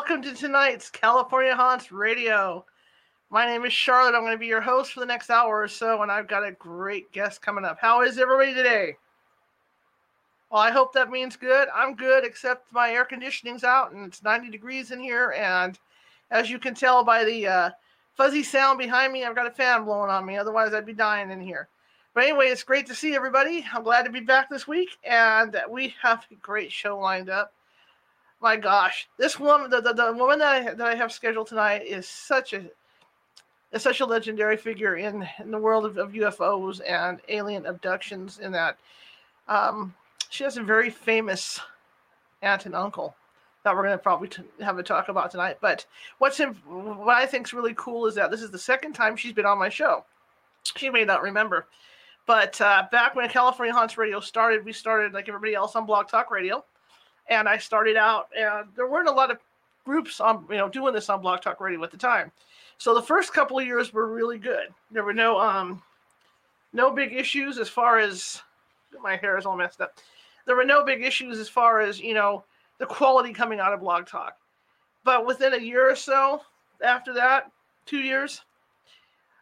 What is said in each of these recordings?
welcome to tonight's California Haunts Radio. My name is Charlotte. I'm going to be your host for the next hour or so, and I've got a great guest coming up. How is everybody today? Well, I hope that means good. I'm good, except my air conditioning's out and it's 90 degrees in here. And as you can tell by the uh, fuzzy sound behind me, I've got a fan blowing on me. Otherwise, I'd be dying in here. But anyway, it's great to see everybody. I'm glad to be back this week, and we have a great show lined up my gosh, this woman, the, the, the woman that I, that I have scheduled tonight is such a is such a legendary figure in, in the world of, of UFOs and alien abductions. In that, um, she has a very famous aunt and uncle that we're going to probably t- have a talk about tonight. But what's in, what I think is really cool is that this is the second time she's been on my show. She may not remember, but uh, back when California Haunts Radio started, we started like everybody else on Blog Talk Radio and I started out, and there weren't a lot of groups on you know doing this on Blog Talk Radio at the time. So the first couple of years were really good. There were no um no big issues as far as my hair is all messed up. There were no big issues as far as you know the quality coming out of Blog Talk. But within a year or so after that, two years,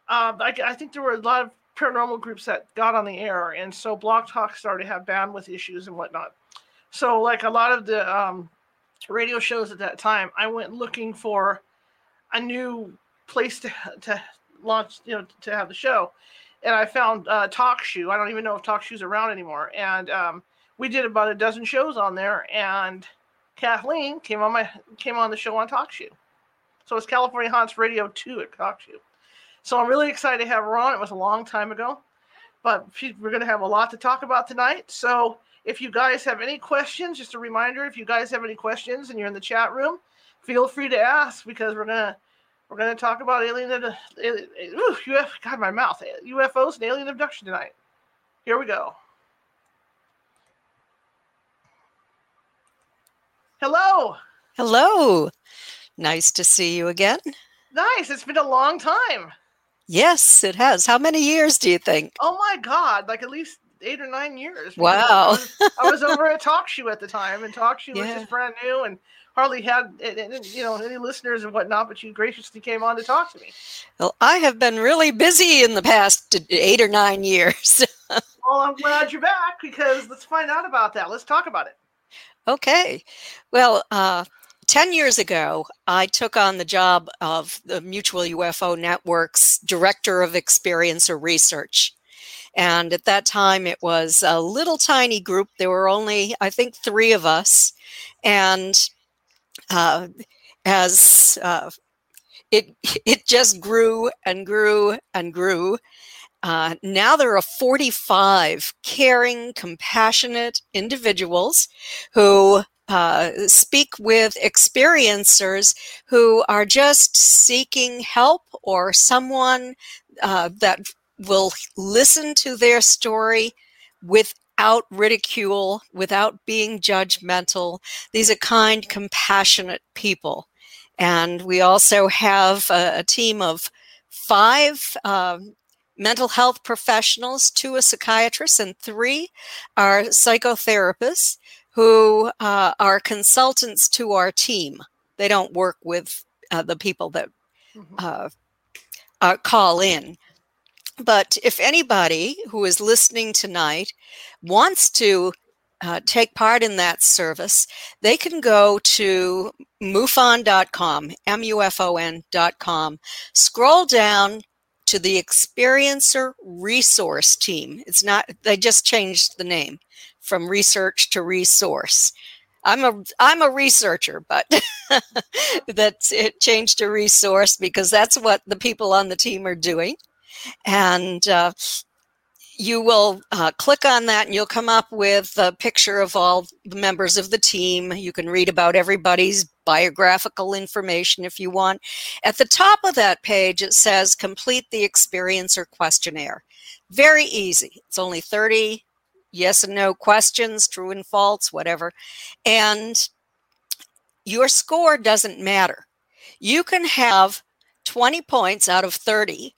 uh, I, I think there were a lot of paranormal groups that got on the air, and so Blog Talk started to have bandwidth issues and whatnot. So, like a lot of the um, radio shows at that time, I went looking for a new place to to launch, you know, to have the show, and I found uh, Talk Shoe. I don't even know if Talk Shoe's around anymore, and um, we did about a dozen shows on there, and Kathleen came on my came on the show on Talk Shoe. So it's California Haunts Radio 2 at Talk Shoe. So I'm really excited to have her on. It was a long time ago, but we're going to have a lot to talk about tonight. So if you guys have any questions, just a reminder, if you guys have any questions and you're in the chat room, feel free to ask because we're gonna we're gonna talk about alien uh, ooh, UF, God, my mouth UFOs and alien abduction tonight. Here we go. Hello. Hello. Nice to see you again. Nice. It's been a long time. Yes, it has. How many years do you think? Oh my God, like at least eight or nine years. Wow. I was, I was, over at Talk Shoe at the time, and Talk Shoe yeah. was just brand new and hardly had you know any listeners and whatnot. But you graciously came on to talk to me. Well, I have been really busy in the past eight or nine years. well, I'm glad you're back because let's find out about that. Let's talk about it. Okay. Well, uh, 10 years ago, I took on the job of the Mutual UFO Network's Director of Experiencer Research. And at that time, it was a little tiny group. There were only, I think, three of us. And uh, as uh, it, it just grew and grew and grew. Uh, now there are 45 caring, compassionate individuals who uh, speak with experiencers who are just seeking help or someone uh, that will listen to their story without ridicule, without being judgmental. These are kind, compassionate people. And we also have a, a team of five um, mental health professionals, two are psychiatrists, and three are psychotherapists who uh, are consultants to our team. They don't work with uh, the people that mm-hmm. uh, uh call in. But if anybody who is listening tonight wants to uh, take part in that service, they can go to mufon.com, M U F O N.com, scroll down to the Experiencer Resource Team. It's not, they just changed the name from research to resource. I'm a I'm a researcher, but that's it changed to resource because that's what the people on the team are doing, and uh, you will uh, click on that and you'll come up with a picture of all the members of the team. You can read about everybody's biographical information if you want. At the top of that page, it says complete the experiencer questionnaire. Very easy. It's only 30 yes and no questions, true and false, whatever. And your score doesn't matter. You can have 20 points out of 30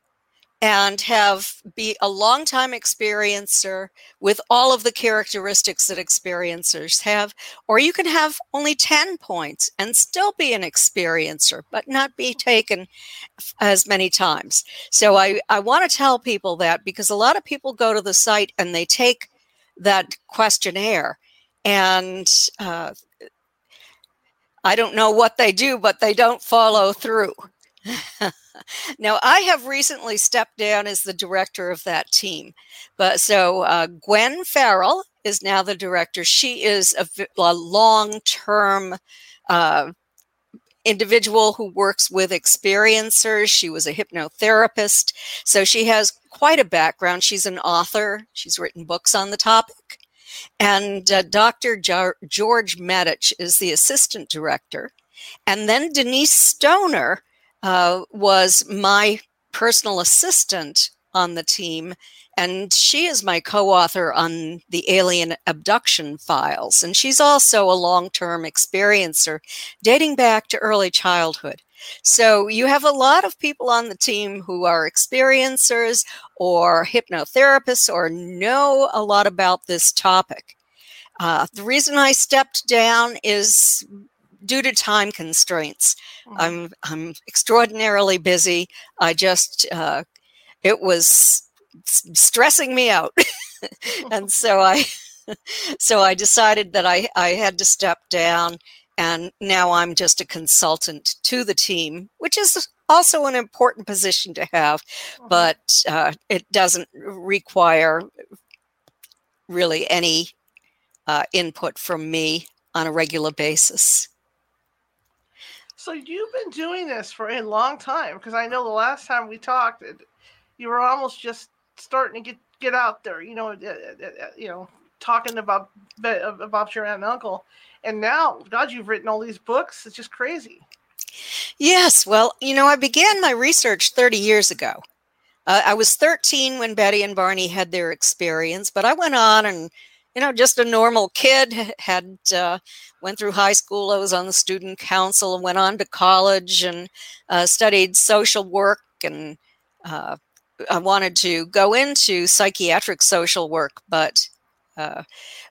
and have be a long time experiencer with all of the characteristics that experiencers have or you can have only 10 points and still be an experiencer but not be taken as many times. So i i want to tell people that because a lot of people go to the site and they take that questionnaire and uh, i don't know what they do but they don't follow through now, I have recently stepped down as the director of that team. But so uh, Gwen Farrell is now the director. She is a, a long term uh, individual who works with experiencers. She was a hypnotherapist. So she has quite a background. She's an author, she's written books on the topic. And uh, Dr. George Medich is the assistant director. And then Denise Stoner uh, was my personal assistant on the team. And she is my co author on the alien abduction files. And she's also a long term experiencer dating back to early childhood. So you have a lot of people on the team who are experiencers or hypnotherapists or know a lot about this topic. Uh, the reason I stepped down is due to time constraints. Mm-hmm. I'm I'm extraordinarily busy. I just uh, it was stressing me out, and so I so I decided that I I had to step down. And now I'm just a consultant to the team, which is also an important position to have, mm-hmm. but uh, it doesn't require really any uh, input from me on a regular basis. So you've been doing this for a long time because I know the last time we talked, you were almost just starting to get get out there. You know, uh, uh, uh, you know, talking about about your aunt and uncle, and now, God, you've written all these books. It's just crazy. Yes, well, you know, I began my research 30 years ago. Uh, I was 13 when Betty and Barney had their experience, but I went on and you know, just a normal kid, had uh, went through high school. I was on the student council and went on to college and uh, studied social work. And uh, I wanted to go into psychiatric social work, but uh,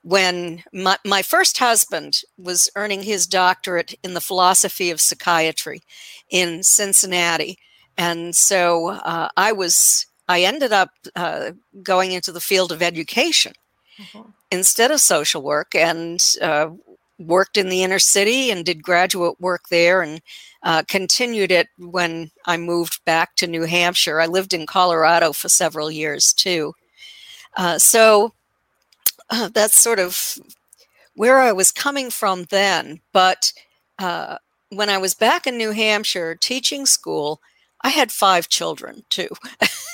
when my, my first husband was earning his doctorate in the philosophy of psychiatry in Cincinnati, and so uh, I was I ended up uh, going into the field of education. Mm-hmm instead of social work and uh, worked in the inner city and did graduate work there and uh, continued it when I moved back to New Hampshire. I lived in Colorado for several years too. Uh, so uh, that's sort of where I was coming from then. But uh, when I was back in New Hampshire teaching school, I had five children too.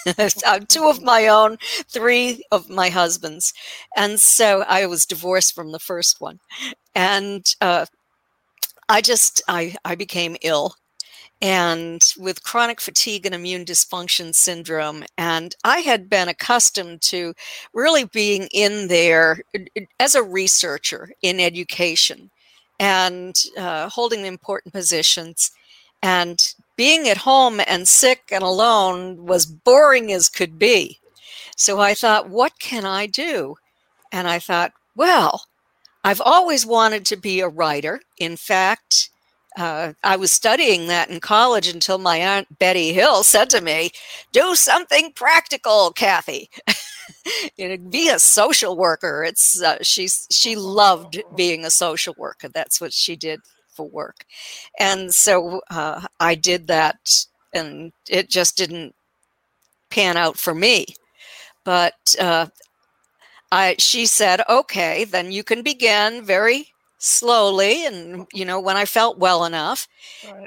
two of my own, three of my husband's. And so I was divorced from the first one. And uh, I just, I, I became ill and with chronic fatigue and immune dysfunction syndrome. And I had been accustomed to really being in there as a researcher in education and uh, holding important positions. And being at home and sick and alone was boring as could be. So I thought, what can I do? And I thought, well, I've always wanted to be a writer. In fact, uh, I was studying that in college until my aunt Betty Hill said to me, "Do something practical, Kathy. you know, be a social worker." It's uh, she's she loved being a social worker. That's what she did for work. And so uh, I did that, and it just didn't pan out for me. But uh, I, she said, okay, then you can begin very slowly. And, you know, when I felt well enough,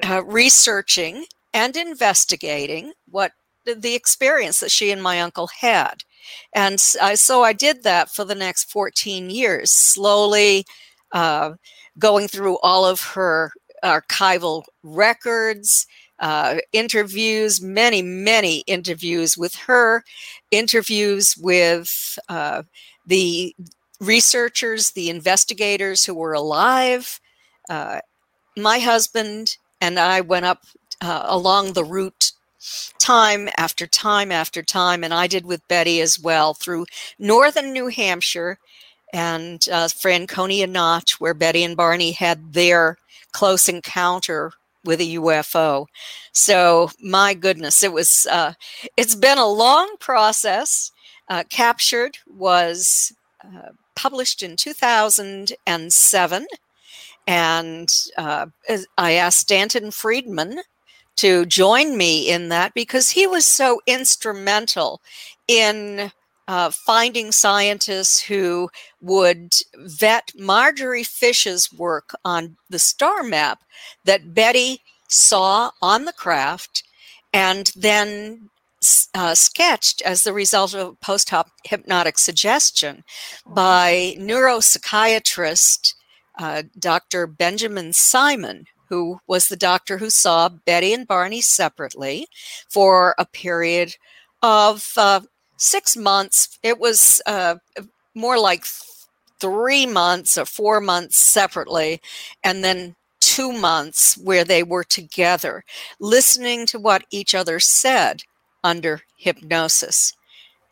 uh, researching and investigating what the experience that she and my uncle had. And I, so I did that for the next 14 years, slowly uh, going through all of her archival records, uh, interviews, many, many interviews with her, interviews with uh, the researchers, the investigators who were alive. Uh, my husband and I went up uh, along the route time after time after time, and I did with Betty as well through northern New Hampshire and uh, Franconia Notch, where Betty and Barney had their close encounter with a UFO. So my goodness, it was. Uh, it's been a long process. Uh, Captured was uh, published in 2007, and uh, I asked Stanton Friedman to join me in that because he was so instrumental in uh, finding scientists who would vet Marjorie Fish's work on the star map that Betty saw on the craft and then uh, sketched as the result of post hypnotic suggestion by neuropsychiatrist uh, Dr. Benjamin Simon, who was the doctor who saw Betty and Barney separately for a period of uh, six months. It was uh, more like three months or four months separately, and then two months where they were together, listening to what each other said under hypnosis.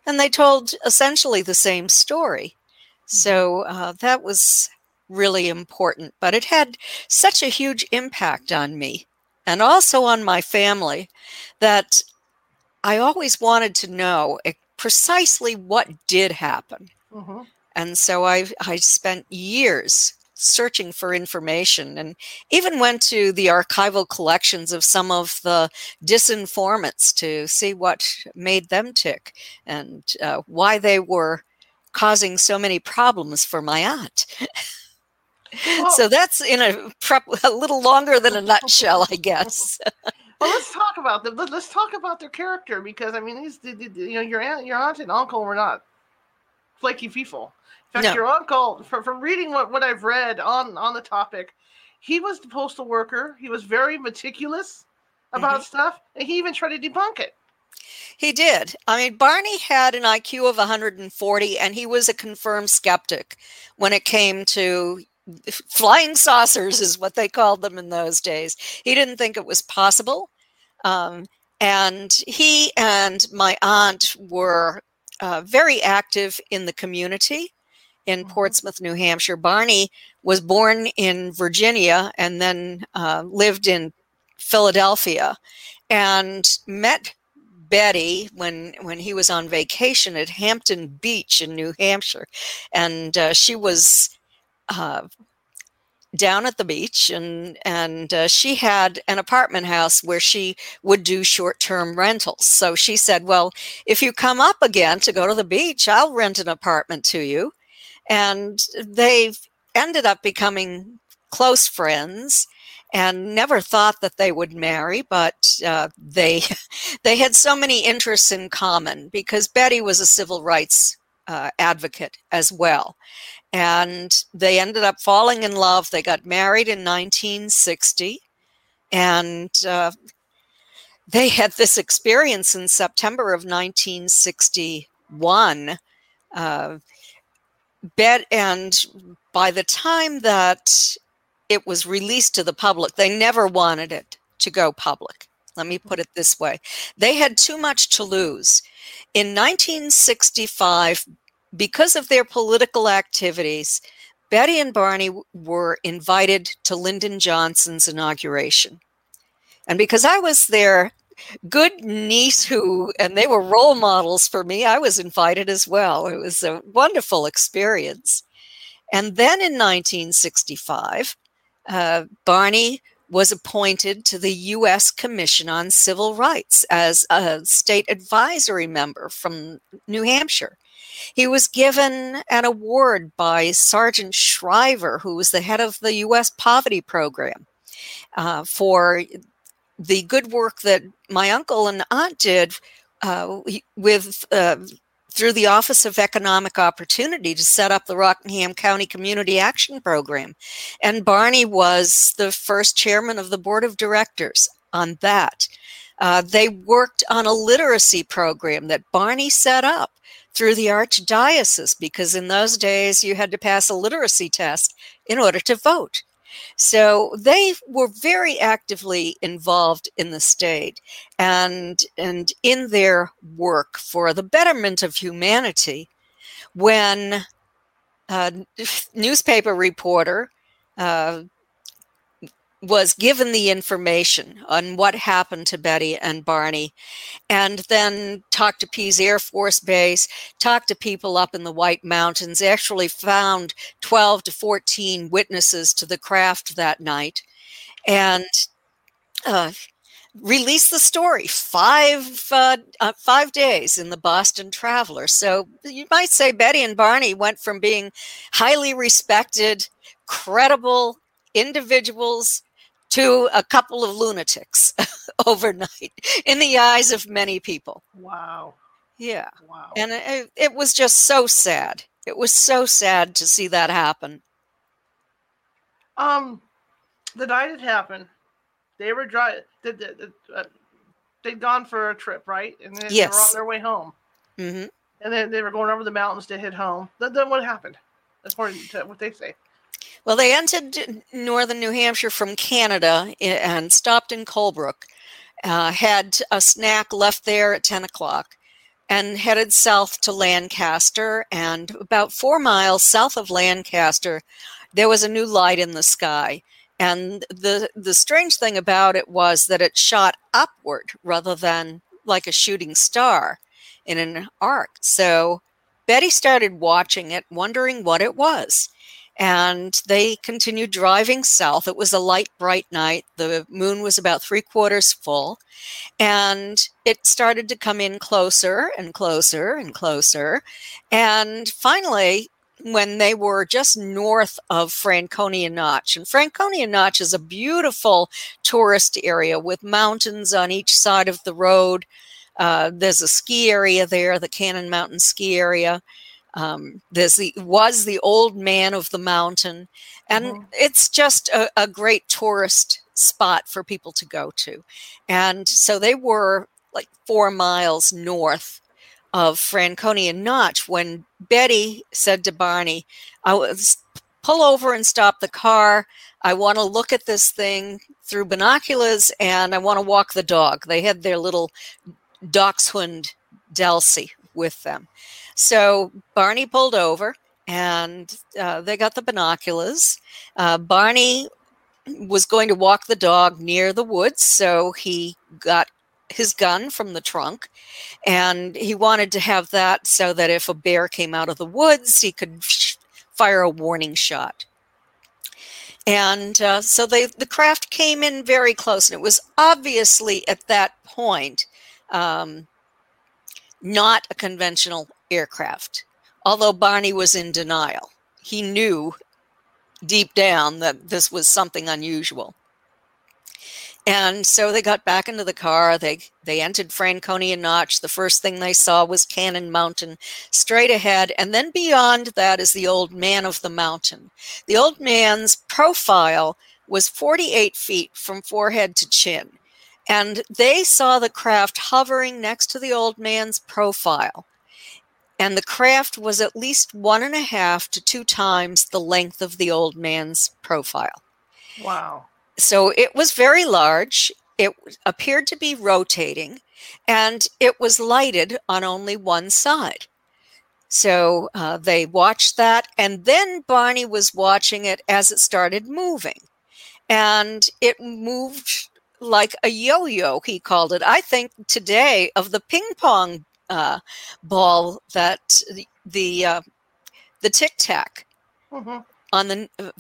And they told essentially the same story. So uh, that was really important, but it had such a huge impact on me and also on my family that I always wanted to know precisely what did happen. Mm-hmm. And so I, I spent years searching for information and even went to the archival collections of some of the disinformants to see what made them tick and uh, why they were causing so many problems for my aunt. Well, so that's in a prep a little longer than a nutshell, I guess. well, let's talk about them. Let's talk about their character because I mean, these you know your aunt, your aunt and uncle were not flaky people. In fact, no. your uncle, from, from reading what, what I've read on on the topic, he was the postal worker. He was very meticulous about mm-hmm. stuff, and he even tried to debunk it. He did. I mean, Barney had an IQ of 140, and he was a confirmed skeptic when it came to flying saucers is what they called them in those days. He didn't think it was possible. Um, and he and my aunt were uh, very active in the community in mm-hmm. Portsmouth, New Hampshire. Barney was born in Virginia and then uh, lived in Philadelphia and met Betty when when he was on vacation at Hampton Beach in New Hampshire, and uh, she was uh, down at the beach and and uh, she had an apartment house where she would do short-term rentals. So she said well if you come up again to go to the beach i'll rent an apartment to you. And they ended up becoming close friends and never thought that they would marry but uh, they they had so many interests in common because betty was a civil rights uh, advocate as well and they ended up falling in love. They got married in 1960, and uh, they had this experience in September of 1961. Uh, bet, and by the time that it was released to the public, they never wanted it to go public. Let me put it this way they had too much to lose. In 1965, because of their political activities, Betty and Barney were invited to Lyndon Johnson's inauguration. And because I was their good niece who, and they were role models for me, I was invited as well. It was a wonderful experience. And then in 1965, uh, Barney was appointed to the U.S. Commission on Civil Rights as a state advisory member from New Hampshire. He was given an award by Sargent Shriver, who was the head of the U.S. Poverty Program, uh, for the good work that my uncle and aunt did uh, with uh, through the Office of Economic Opportunity to set up the Rockingham County Community Action Program. And Barney was the first chairman of the board of directors on that. Uh, they worked on a literacy program that Barney set up through the archdiocese because in those days you had to pass a literacy test in order to vote. So they were very actively involved in the state and, and in their work for the betterment of humanity. When a newspaper reporter uh, was given the information on what happened to Betty and Barney, and then talked to Pease Air Force Base, talked to people up in the White Mountains, actually found 12 to 14 witnesses to the craft that night, and uh, released the story five uh, uh, five days in the Boston Traveler. So you might say Betty and Barney went from being highly respected, credible individuals to a couple of lunatics overnight in the eyes of many people. Wow. Yeah. Wow. And it, it, was just so sad. It was so sad to see that happen. Um, the night it happened, they were driving. They, they, uh, they'd gone for a trip, right? And then yes. they were on their way home. Mm-hmm. And then they were going over the mountains to hit home. Then, then what happened? According to what they say. Well, they entered northern New Hampshire from Canada and stopped in Colebrook, uh, had a snack left there at 10 o'clock, and headed south to Lancaster. And about four miles south of Lancaster, there was a new light in the sky. And the, the strange thing about it was that it shot upward rather than like a shooting star in an arc. So Betty started watching it, wondering what it was and they continued driving south. It was a light, bright night. The moon was about three quarters full, and it started to come in closer and closer and closer. And finally, when they were just north of Franconia Notch, and Franconia Notch is a beautiful tourist area with mountains on each side of the road. Uh, there's a ski area there, the Cannon Mountain ski area. Um, there's the was the old man of the mountain, and mm-hmm. it's just a, a great tourist spot for people to go to. And so they were like four miles north of Franconia Notch when Betty said to Barney, I was pull over and stop the car. I want to look at this thing through binoculars and I want to walk the dog. They had their little dachshund Delsey with them. So Barney pulled over and uh, they got the binoculars. Uh, Barney was going to walk the dog near the woods, so he got his gun from the trunk and he wanted to have that so that if a bear came out of the woods, he could fire a warning shot. And uh, so they, the craft came in very close, and it was obviously at that point um, not a conventional aircraft. Although Barney was in denial, he knew deep down that this was something unusual. And so they got back into the car. They they entered Franconia Notch. The first thing they saw was Cannon Mountain straight ahead. And then beyond that is the old man of the mountain. The old man's profile was 48 feet from forehead to chin. And they saw the craft hovering next to the old man's profile and the craft was at least one and a half to two times the length of the old man's profile. Wow. So it was very large. It appeared to be rotating, and it was lighted on only one side. So uh, they watched that, and then Barney was watching it as it started moving. And it moved like a yo yo, he called it. I think today of the ping pong uh, ball that the the, uh, the tic tac. Mm-hmm. on the uh,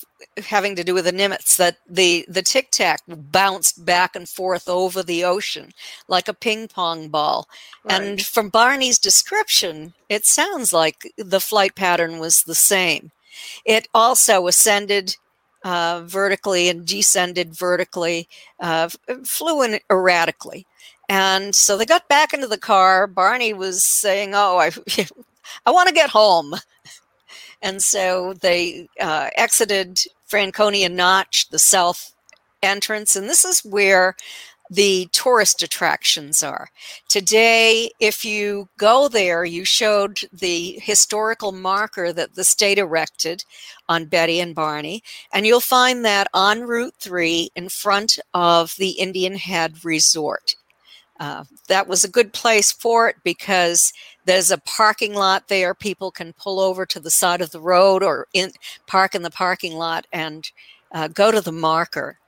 having to do with the Nimitz that the the tic tac bounced back and forth over the ocean like a ping pong ball. Right. And from Barney's description, it sounds like the flight pattern was the same. It also ascended uh, vertically and descended vertically, uh, flew in erratically. And so they got back into the car. Barney was saying, "Oh, I, I want to get home." And so they uh, exited Franconia Notch, the south entrance, and this is where the tourist attractions are. Today, if you go there, you showed the historical marker that the state erected on Betty and Barney, and you'll find that on Route 3 in front of the Indian Head Resort. Uh, that was a good place for it because there's a parking lot there. People can pull over to the side of the road or in, park in the parking lot and uh, go to the marker.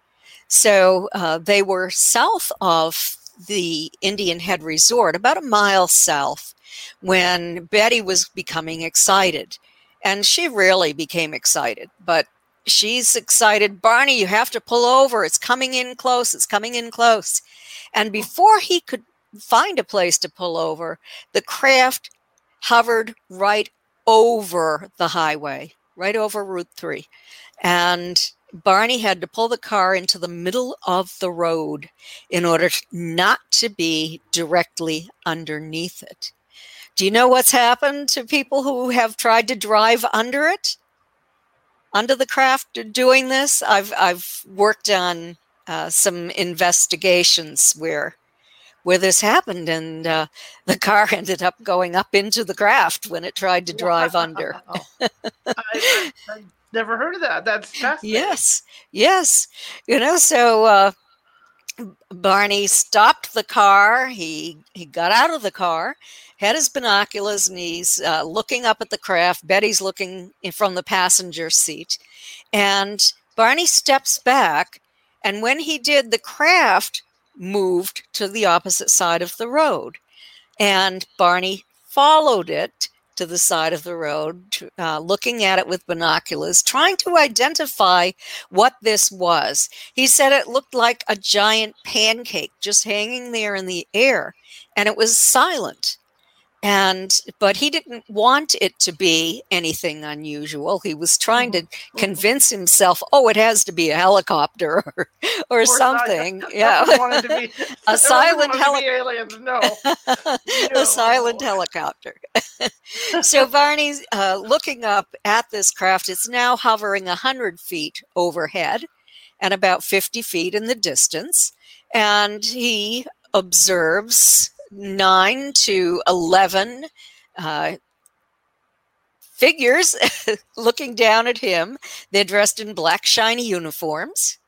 So uh, they were south of the Indian Head Resort, about a mile south, when Betty was becoming excited. And she really became excited, but she's excited. Barney, you have to pull over. It's coming in close. It's coming in close. And before he could find a place to pull over, the craft hovered right over the highway, right over Route 3. And Barney had to pull the car into the middle of the road in order not to be directly underneath it. Do you know what's happened to people who have tried to drive under it? Under the craft doing this? I've I've worked on uh, some investigations where where this happened, and uh, the car ended up going up into the craft when it tried to drive wow. under. I, I, never heard of that. That's fascinating. Yes, yes. You know, so uh, Barney stopped the car. He he got out of the car, had his binoculars, and he's uh, looking up at the craft. Betty's looking from the passenger seat, and Barney steps back. And when he did, the craft moved to the opposite side of the road. And Barney followed it to the side of the road, uh, looking at it with binoculars, trying to identify what this was. He said it looked like a giant pancake just hanging there in the air, and it was silent and but he didn't want it to be anything unusual. He was trying to mm-hmm. convince himself oh it has to be a helicopter or, or something. Yeah. a silent helicopter no. no. a silent helicopter. So barney's uh, looking up at this craft it's now hovering 100 feet overhead and about 50 feet in the distance. And he observes 9 to 11 uh, figures looking down at him. They're dressed in black, shiny uniforms.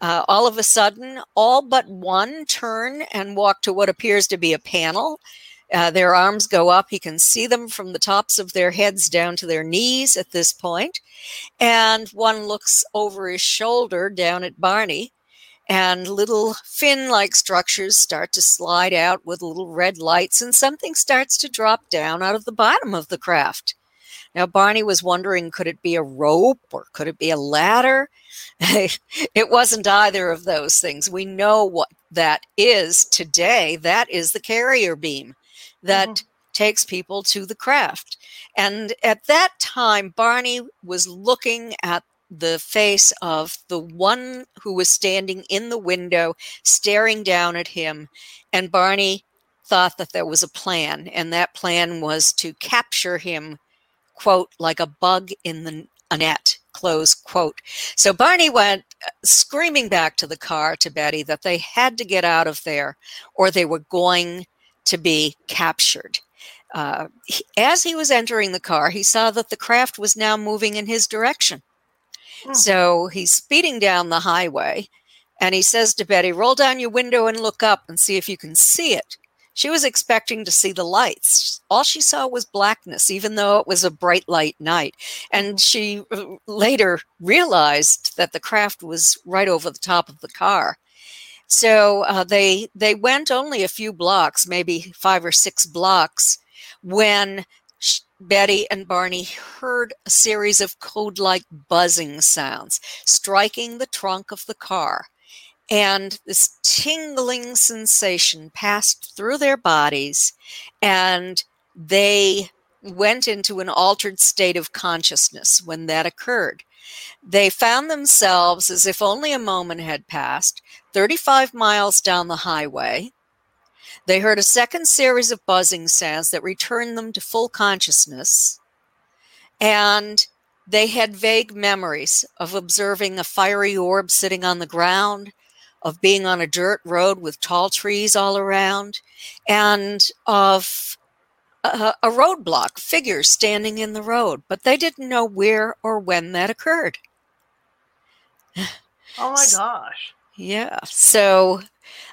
Uh, all of a sudden, all but one turn and walk to what appears to be a panel. Uh, their arms go up. He can see them from the tops of their heads down to their knees at this point. And one looks over his shoulder down at Barney and little fin like structures start to slide out with little red lights, and something starts to drop down out of the bottom of the craft. Now, Barney was wondering could it be a rope or could it be a ladder? it wasn't either of those things. We know what that is today. That is the carrier beam that mm-hmm. takes people to the craft. And at that time, Barney was looking at the face of the one who was standing in the window staring down at him. And Barney thought that there was a plan, and that plan was to capture him, quote, like a bug in the a net, close quote. So Barney went uh, screaming back to the car to Betty that they had to get out of there or they were going to be captured. Uh, as he was entering the car, he saw that the craft was now moving in his direction. So he's speeding down the highway and he says to Betty, Roll down your window and look up and see if you can see it. She was expecting to see the lights. All she saw was blackness, even though it was a bright light night. And mm. she uh, later realized that the craft was right over the top of the car. So uh, they they went only a few blocks, maybe five or six blocks, when Betty and Barney heard a series of code like buzzing sounds striking the trunk of the car. And this tingling sensation passed through their bodies, and they went into an altered state of consciousness when that occurred. They found themselves as if only a moment had passed, 35 miles down the highway. They heard a second series of buzzing sounds that returned them to full consciousness. And they had vague memories of observing a fiery orb sitting on the ground, of being on a dirt road with tall trees all around, and of a, a roadblock, figures standing in the road, but they didn't know where or when that occurred. Oh my gosh. Yeah. So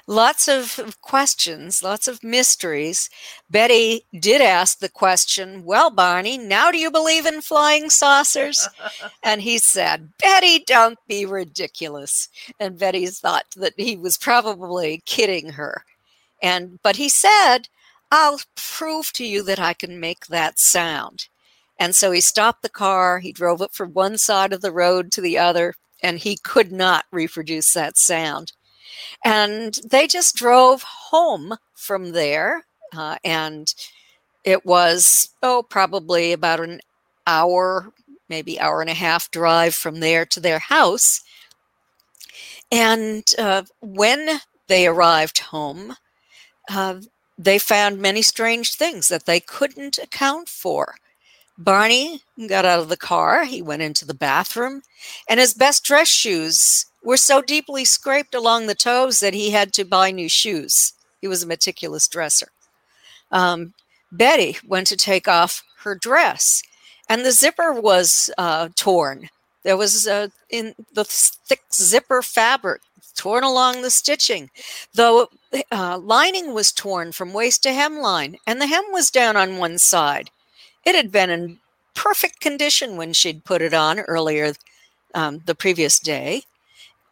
lots of questions, lots of mysteries. Betty did ask the question, Well, Barney, now do you believe in flying saucers? and he said, Betty, don't be ridiculous. And Betty thought that he was probably kidding her. And but he said, I'll prove to you that I can make that sound. And so he stopped the car, he drove it from one side of the road to the other, and he could not reproduce that sound. And they just drove home from there. Uh, and it was, oh, probably about an hour, maybe hour and a half drive from there to their house. And uh, when they arrived home, uh, they found many strange things that they couldn't account for. Barney got out of the car, he went into the bathroom, and his best dress shoes were so deeply scraped along the toes that he had to buy new shoes. He was a meticulous dresser. Um, Betty went to take off her dress, and the zipper was uh, torn. There was uh, in the thick zipper fabric torn along the stitching. The uh, lining was torn from waist to hemline, and the hem was down on one side. It had been in perfect condition when she'd put it on earlier um, the previous day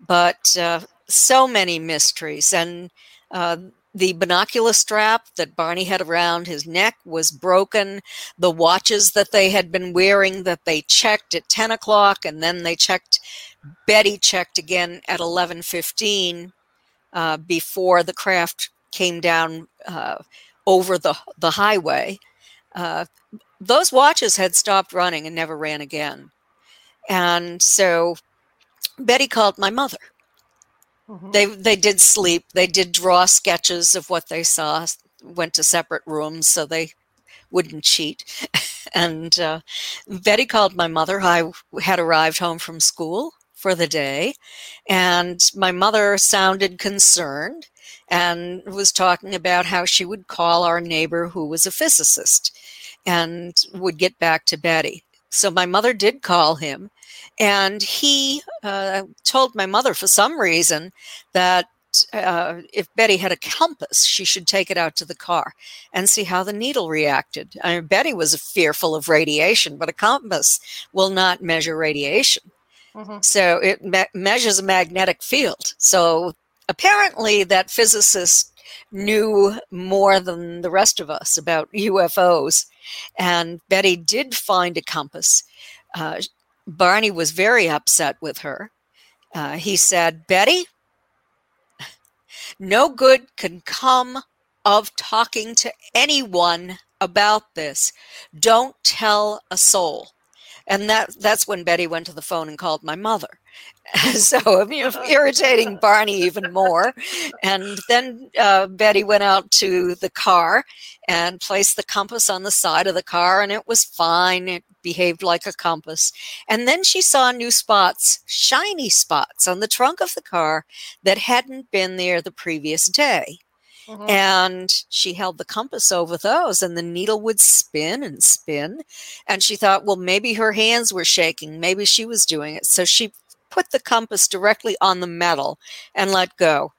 but uh, so many mysteries. And uh, the binocular strap that Barney had around his neck was broken. The watches that they had been wearing that they checked at 10 o'clock and then they checked, Betty checked again at 11.15 uh, before the craft came down uh, over the, the highway. Uh, those watches had stopped running and never ran again. And so Betty called my mother. Mm-hmm. They they did sleep. They did draw sketches of what they saw. Went to separate rooms so they wouldn't cheat. and uh, Betty called my mother. I had arrived home from school for the day, and my mother sounded concerned and was talking about how she would call our neighbor who was a physicist and would get back to Betty. So my mother did call him and he uh, told my mother, for some reason, that uh, if Betty had a compass, she should take it out to the car and see how the needle reacted. I mean, Betty was fearful of radiation, but a compass will not measure radiation. Mm-hmm. So it me- measures a magnetic field. So apparently, that physicist knew more than the rest of us about UFOs. And Betty did find a compass. Uh, Barney was very upset with her. Uh, he said, Betty, no good can come of talking to anyone about this. Don't tell a soul. And that that's when Betty went to the phone and called my mother. so I mean, irritating Barney even more. And then uh, Betty went out to the car and placed the compass on the side of the car, and it was fine. It behaved like a compass. And then she saw new spots, shiny spots on the trunk of the car that hadn't been there the previous day. Mm-hmm. And she held the compass over those, and the needle would spin and spin. And she thought, well, maybe her hands were shaking. Maybe she was doing it. So she put the compass directly on the metal and let go.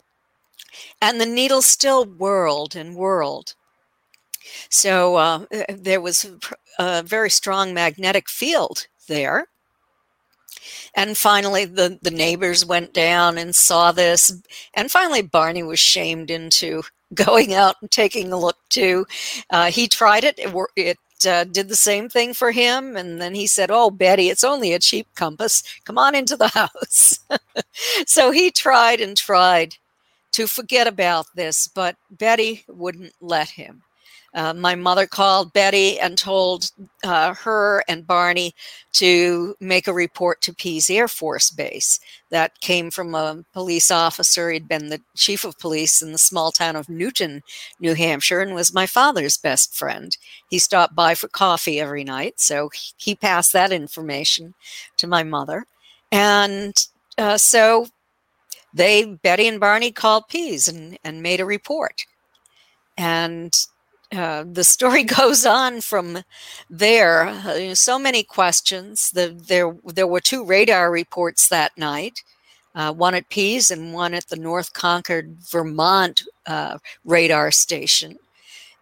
And the needle still whirled and whirled. So uh, eh, there was a very strong magnetic field there. And finally, the, the neighbors went down and saw this. And finally, Barney was shamed into going out and taking a look too. Uh, he tried it. It, it uh, did the same thing for him. And then he said, Oh, Betty, it's only a cheap compass. Come on into the house. so he tried and tried to forget about this, but Betty wouldn't let him. Uh, my mother called Betty and told uh, her and Barney to make a report to Pease Air Force Base. That came from a police officer. He'd been the chief of police in the small town of Newton, New Hampshire, and was my father's best friend. He stopped by for coffee every night, so he passed that information to my mother. And uh, so they, Betty and Barney, called Pease and, and made a report. And uh, the story goes on from there. Uh, so many questions. The, there, there were two radar reports that night. Uh, one at Pease and one at the North Concord, Vermont uh, radar station.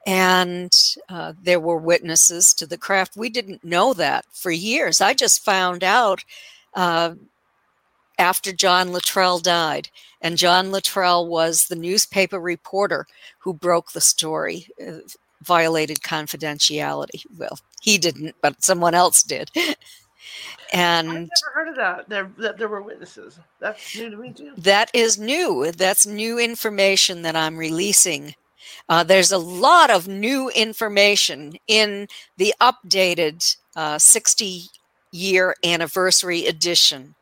And uh, there were witnesses to the craft. We didn't know that for years. I just found out after John Luttrell died. And John Luttrell was the newspaper reporter who broke the story, uh, violated confidentiality. Well, he didn't, but someone else did. and I've never heard of that. There, that there were witnesses. That's new to me too. That is new. That's new information that I'm releasing. Uh, there's a lot of new information in the updated uh, 60 year anniversary edition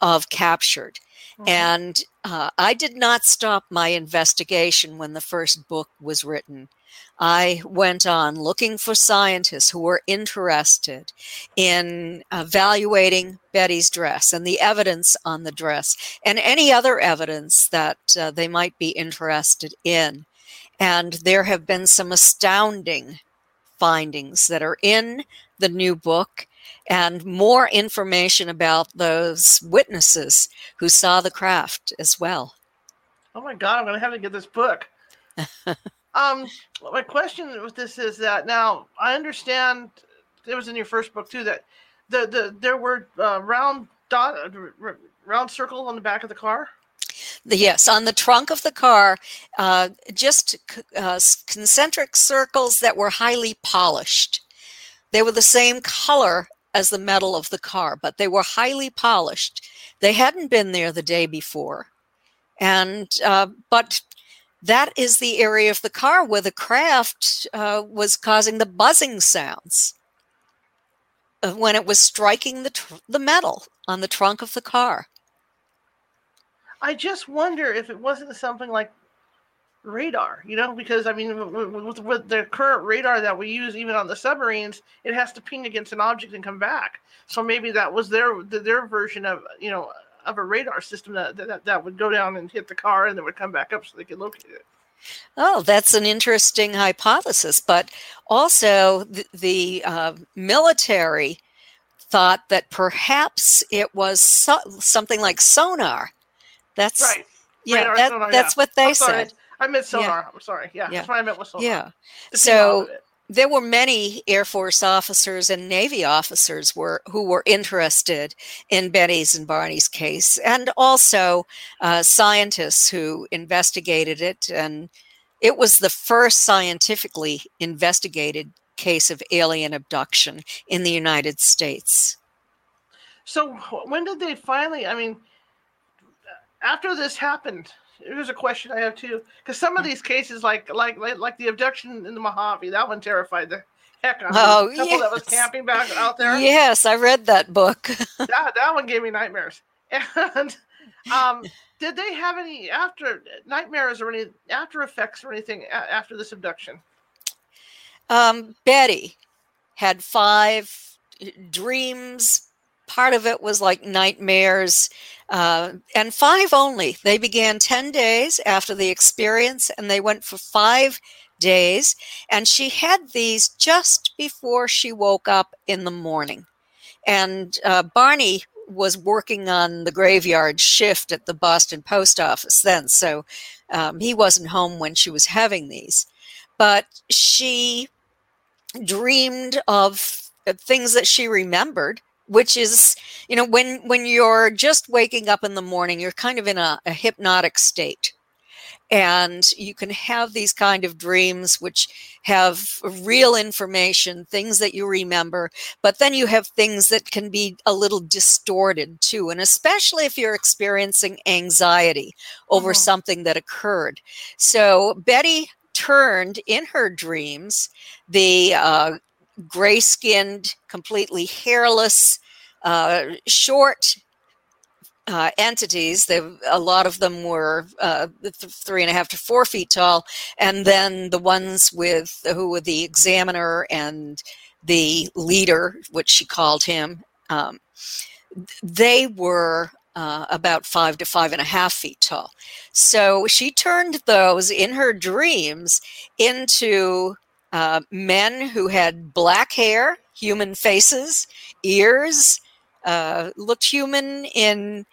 of Captured. Mm-hmm. And uh, I did not stop my investigation when the first book was written. I went on looking for scientists who were interested in evaluating Betty's dress and the evidence on the dress and any other evidence that uh, they might be interested in. And there have been some astounding findings that are in the new book and more information about those witnesses who saw the craft as well. Oh my God, I'm going to have to get this book. um, my question with this is that now I understand it was in your first book too that the, the there were uh, round dot round circle on the back of the car. The, yes, on the trunk of the car, uh, just uh, concentric circles that were highly polished. They were the same color as the metal of the car, but they were highly polished. They hadn't been there the day before. And, uh, but that is the area of the car where the craft uh, was causing the buzzing sounds when it was striking the, tr- the metal on the trunk of the car. I just wonder if it wasn't something like radar, you know, because I mean, with, with, the current radar that we use, even on the submarines, it has to ping against an object and come back. So maybe that was their their version of you know of a radar system that that, that would go down and hit the car and then would come back up so they could locate it. Oh, that's an interesting hypothesis. But also, the, the uh, military thought that perhaps it was so, something like sonar. That's right. Yeah, that, sonar, that's yeah. what they said. I meant sonar. Yeah. I'm sorry. Yeah, yeah, that's what I meant with sonar. Yeah. so there were many Air Force officers and Navy officers were who were interested in Betty's and Barney's case, and also uh, scientists who investigated it. And it was the first scientifically investigated case of alien abduction in the United States. So when did they finally? I mean, after this happened, here's a question I have too, because some of these cases, like like like, like the abduction in the Mojave, that one terrified the heck out of oh, me. Yes. that was camping back out there. Yes, I read that book. that that one gave me nightmares. And um, did they have any after nightmares or any after effects or anything after this abduction? Um, Betty had five dreams part of it was like nightmares uh, and five only. They began 10 days after the experience and they went for five days and she had these just before she woke up in the morning. And uh, barney was working on the graveyard shift at the boston post office then so um, he wasn't home when she was having these. But she dreamed of things that she remembered which is you know when when you're just waking up in the morning you're kind of in a, a hypnotic state. And you can have these kind of dreams which have real information things that you remember but then you have things that can be a little distorted too. And especially if you're experiencing anxiety over mm-hmm. something that occurred. So betty turned in her dreams the uh, gray skinned completely hairless uh, short uh, entities. They, a lot of them were uh, three and a half to four feet tall, and then the ones with who were the examiner and the leader, which she called him, um, they were uh, about five to five and a half feet tall. So she turned those in her dreams into uh, men who had black hair, human faces, ears, uh, looked human in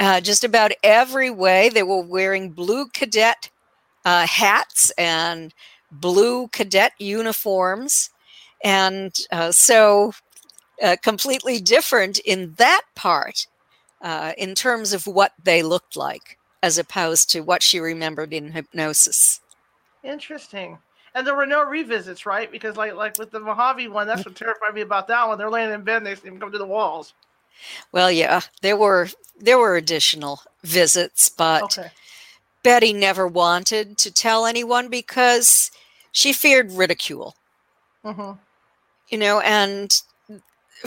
uh, just about every way. They were wearing blue cadet uh, hats and blue cadet uniforms. And uh, so, uh, completely different in that part in terms of what they looked like, as opposed to what she remembered in hypnosis. Interesting. And there were no revisits, right? Because like like with the Mojave one, that's what terrified me about that one. They're laying in bed and they see them come to the walls. Well, yeah, there were there were additional visits, but okay. Betty never wanted to tell anyone because she feared ridicule. Mm-hmm. You know, and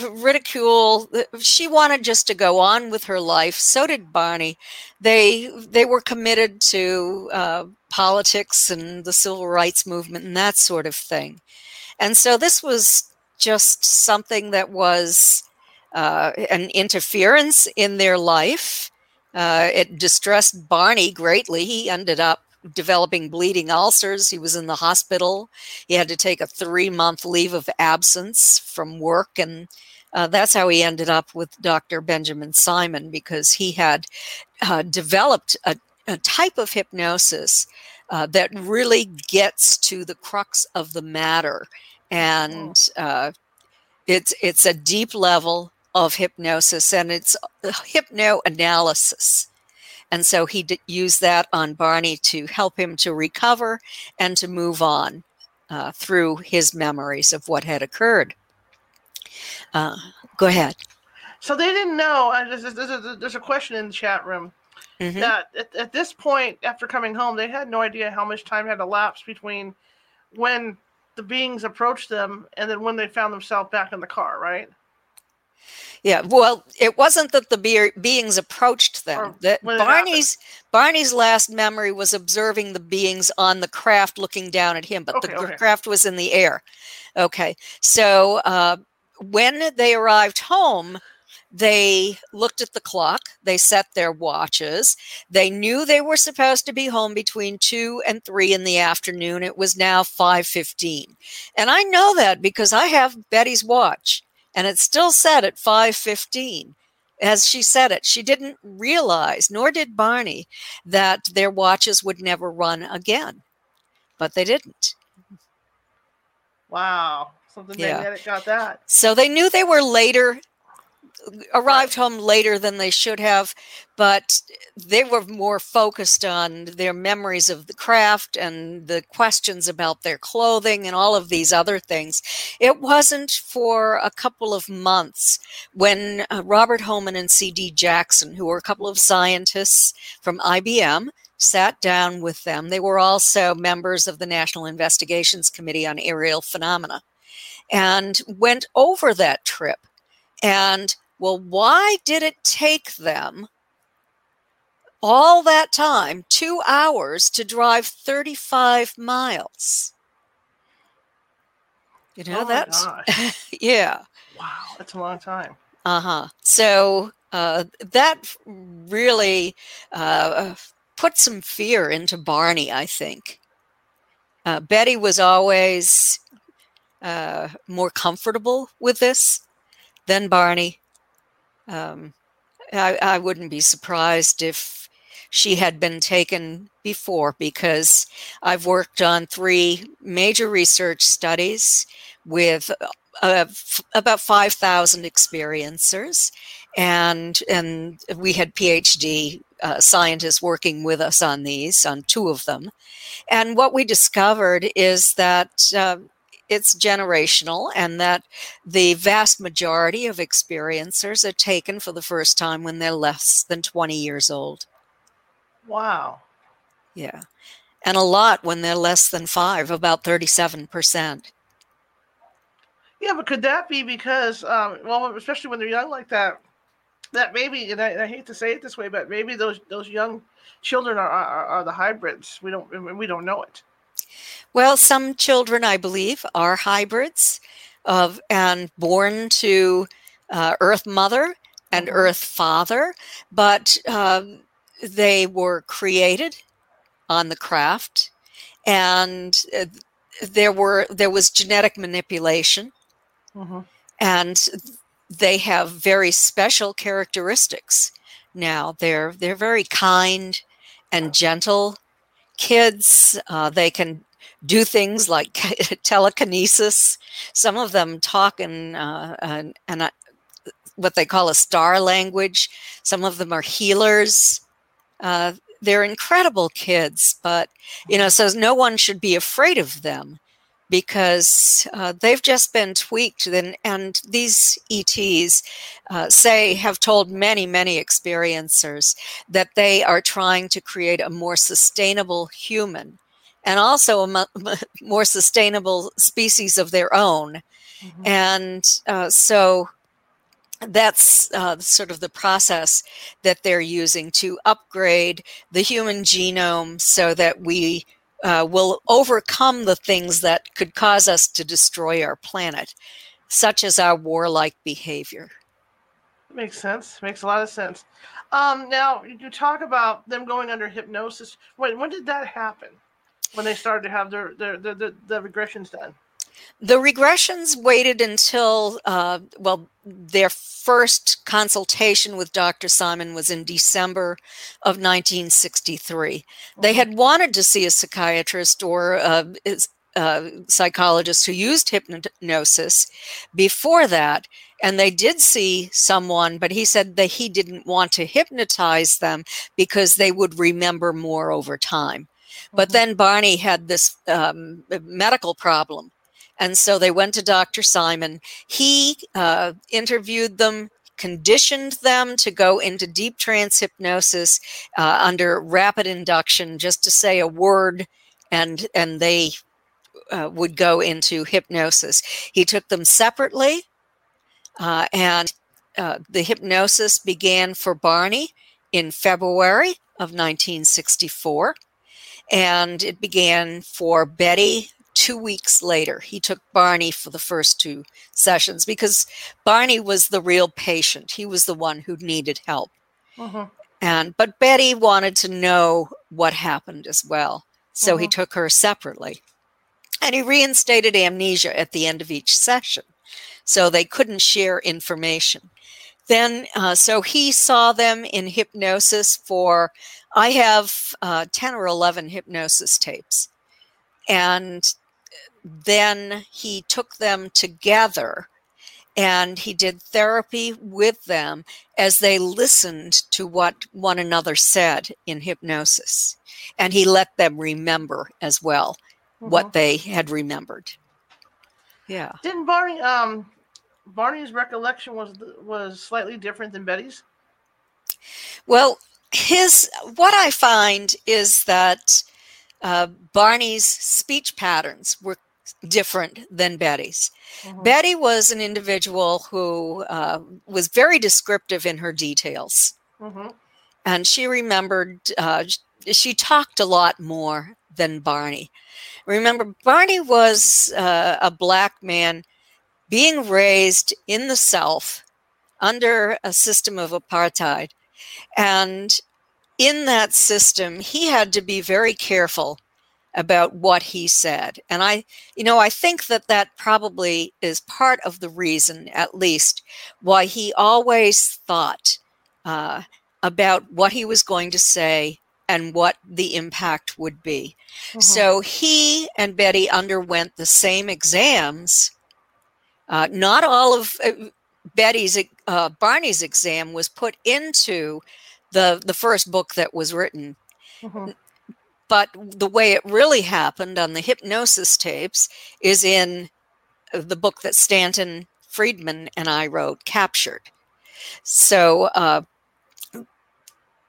ridicule she wanted just to go on with her life so did barney they they were committed to uh, politics and the civil rights movement and that sort of thing and so this was just something that was uh, an interference in their life. Uh, it distressed Barney greatly. He ended up developing bleeding ulcers. He was in the hospital. He had to take a three month leave of absence from work. And uh, that's how he ended up with Dr. Benjamin Simon because he had uh, developed a, a, type of hypnosis uh, that really gets to the crux of the matter. And uh, it's, it's a deep level of hypnosis and it's hypnoanalysis. And so he d- used that on Barney to help him to recover and to move on uh, through his memories of what had occurred. Uh, go ahead. So they didn't know. Uh, there's, there's, a, there's, a, question in the chat room mm-hmm. that at, at, this point, after coming home, they had no idea how much time had elapsed between when the beings approached them and then when they found themselves back in the car, right? Yeah, well, it wasn't that the be- beings approached them. That Barney's Barney's last memory was observing the beings on the craft looking down at him, but okay, the okay. craft was in the air. Okay, so uh, when they arrived home, they looked at the clock they set their watches they knew they were supposed to be home between 2 and 3 in the afternoon it was now 5:15 and i know that because i have betty's watch and it still said at 5:15 as she said it she didn't realize nor did Barney that their watches would never run again. But they didn't. Wow. Something yeah. got that. So they knew they were later arrived home later than they should have, but they were more focused on their memories of the craft and the questions about their clothing and all of these other things. It wasn't for a couple of months when uh, Robert Hohmann and C.D. Jackson, who were a couple of scientists from IBM, sat down with them. They were also members of the National Investigations Committee on Aerial Phenomena and went over that trip and well, why did it take them all that time, two hours, to drive 35 miles? You know, oh that's, yeah. Wow, that's a long time. Uh huh. So uh, that really uh, put some fear into Barney, I think. Uh, Betty was always uh, more comfortable with this than Barney. Um, I, I wouldn't be surprised if she had been taken before because I've worked on three major research studies with uh, f- about 5,000 experiencers. and and we had PhD uh, scientists working with us on these, on two of them. And what we discovered is that uh, it's generational and that the vast majority of experiencers are taken for the first time when they're less than 20 years old. Wow. Yeah. And a lot when they're less than five, about 37%. Yeah, but could that be because, um, well, especially when they're young like that, that maybe, and I, I, hate to say it this way, but maybe those those young children are, are, are the hybrids. We don't we don't know it. Well, some children, I believe, are hybrids of and born to uh, Earth Mother and mm-hmm. Earth Father, but um, they were created on the craft, and uh, there were there was genetic manipulation, mm-hmm. and they have very special characteristics now. They're they're very kind and gentle kids. Uh, they can do things like telekinesis. Some of them talk in uh, an, an, uh, what they call a star language. Some of them are healers. Uh, they're incredible kids, but you know, so no one should be afraid of them because uh, they've just been tweaked and, and these ets uh, say have told many many experiencers that they are trying to create a more sustainable human and also a more sustainable species of their own mm-hmm. and uh, so that's uh, sort of the process that they're using to upgrade the human genome so that we uh, will overcome the things that could cause us to destroy our planet, such as our warlike behavior. Makes sense. Makes a lot of sense. Um, now, you talk about them going under hypnosis. When, when did that happen? When they started to have their, their, their, their the regressions done? The regressions waited until, uh, well, their first consultation with Dr. Simon was in December of 1963. They mm-hmm. had wanted to see a psychiatrist or a, a psychologist who used hypnosis before that, and they did see someone, but he said that he didn't want to hypnotize them because they would remember more over time. But mm-hmm. then Barney had this um, medical problem and so they went to Dr. Simon. He uh, interviewed them, conditioned them to go into deep trance hypnosis uh, under rapid induction, just to say a word, and and they uh, would go into hypnosis. He took them separately, uh, and uh, the hypnosis began for Barney in February of 1964, and it began for Betty two weeks later, he took Barney for the first two sessions because Barney was the real patient. He was the one who needed help. Uh-huh. And but Betty wanted to know what happened as well. So uh-huh. he took her separately. And he reinstated amnesia at the end of each session. So they couldn't share information. Then, uh, so he saw them in hypnosis for, I have uh, 10 or 11 hypnosis tapes. And then he took them together and he did therapy with them as they listened to what one another said in hypnosis. And he let them remember as well mm-hmm. what they had remembered. Yeah. Didn't Barney um Barney's recollection was was slightly different than Betty's? Well, his what I find is that uh, Barney's speech patterns were different than Betty's. Mm-hmm. Betty was an individual who uh, was very descriptive in her details. Mm-hmm. And she remembered, uh, she talked a lot more than Barney. Remember, Barney was uh, a black man being raised in the South under a system of apartheid. And in that system, he had to be very careful about what he said. And I, you know, I think that that probably is part of the reason, at least, why he always thought uh, about what he was going to say and what the impact would be. Mm-hmm. So he and Betty underwent the same exams. Uh, not all of uh, Betty's uh, Barney's exam was put into the the first book that was written. Mm-hmm. But the way it really happened on the hypnosis tapes is in the book that Stanton Friedman and I wrote, Captured. So uh,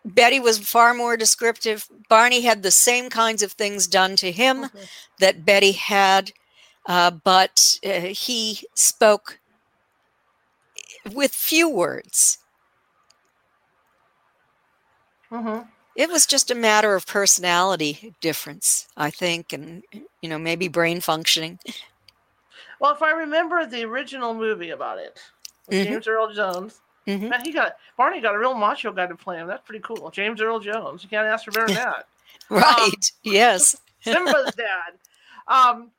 Betty was far more descriptive. Barney had the same kinds of things done to him okay. that Betty had, uh, but uh, he spoke with few words. Mm-hmm. It was just a matter of personality difference, I think, and you know maybe brain functioning. Well, if I remember the original movie about it, mm-hmm. James Earl Jones, mm-hmm. man, he got Barney got a real macho guy to play him. That's pretty cool. James Earl Jones. You can't ask for better than that. right. Um, yes. Simba's dad. Um,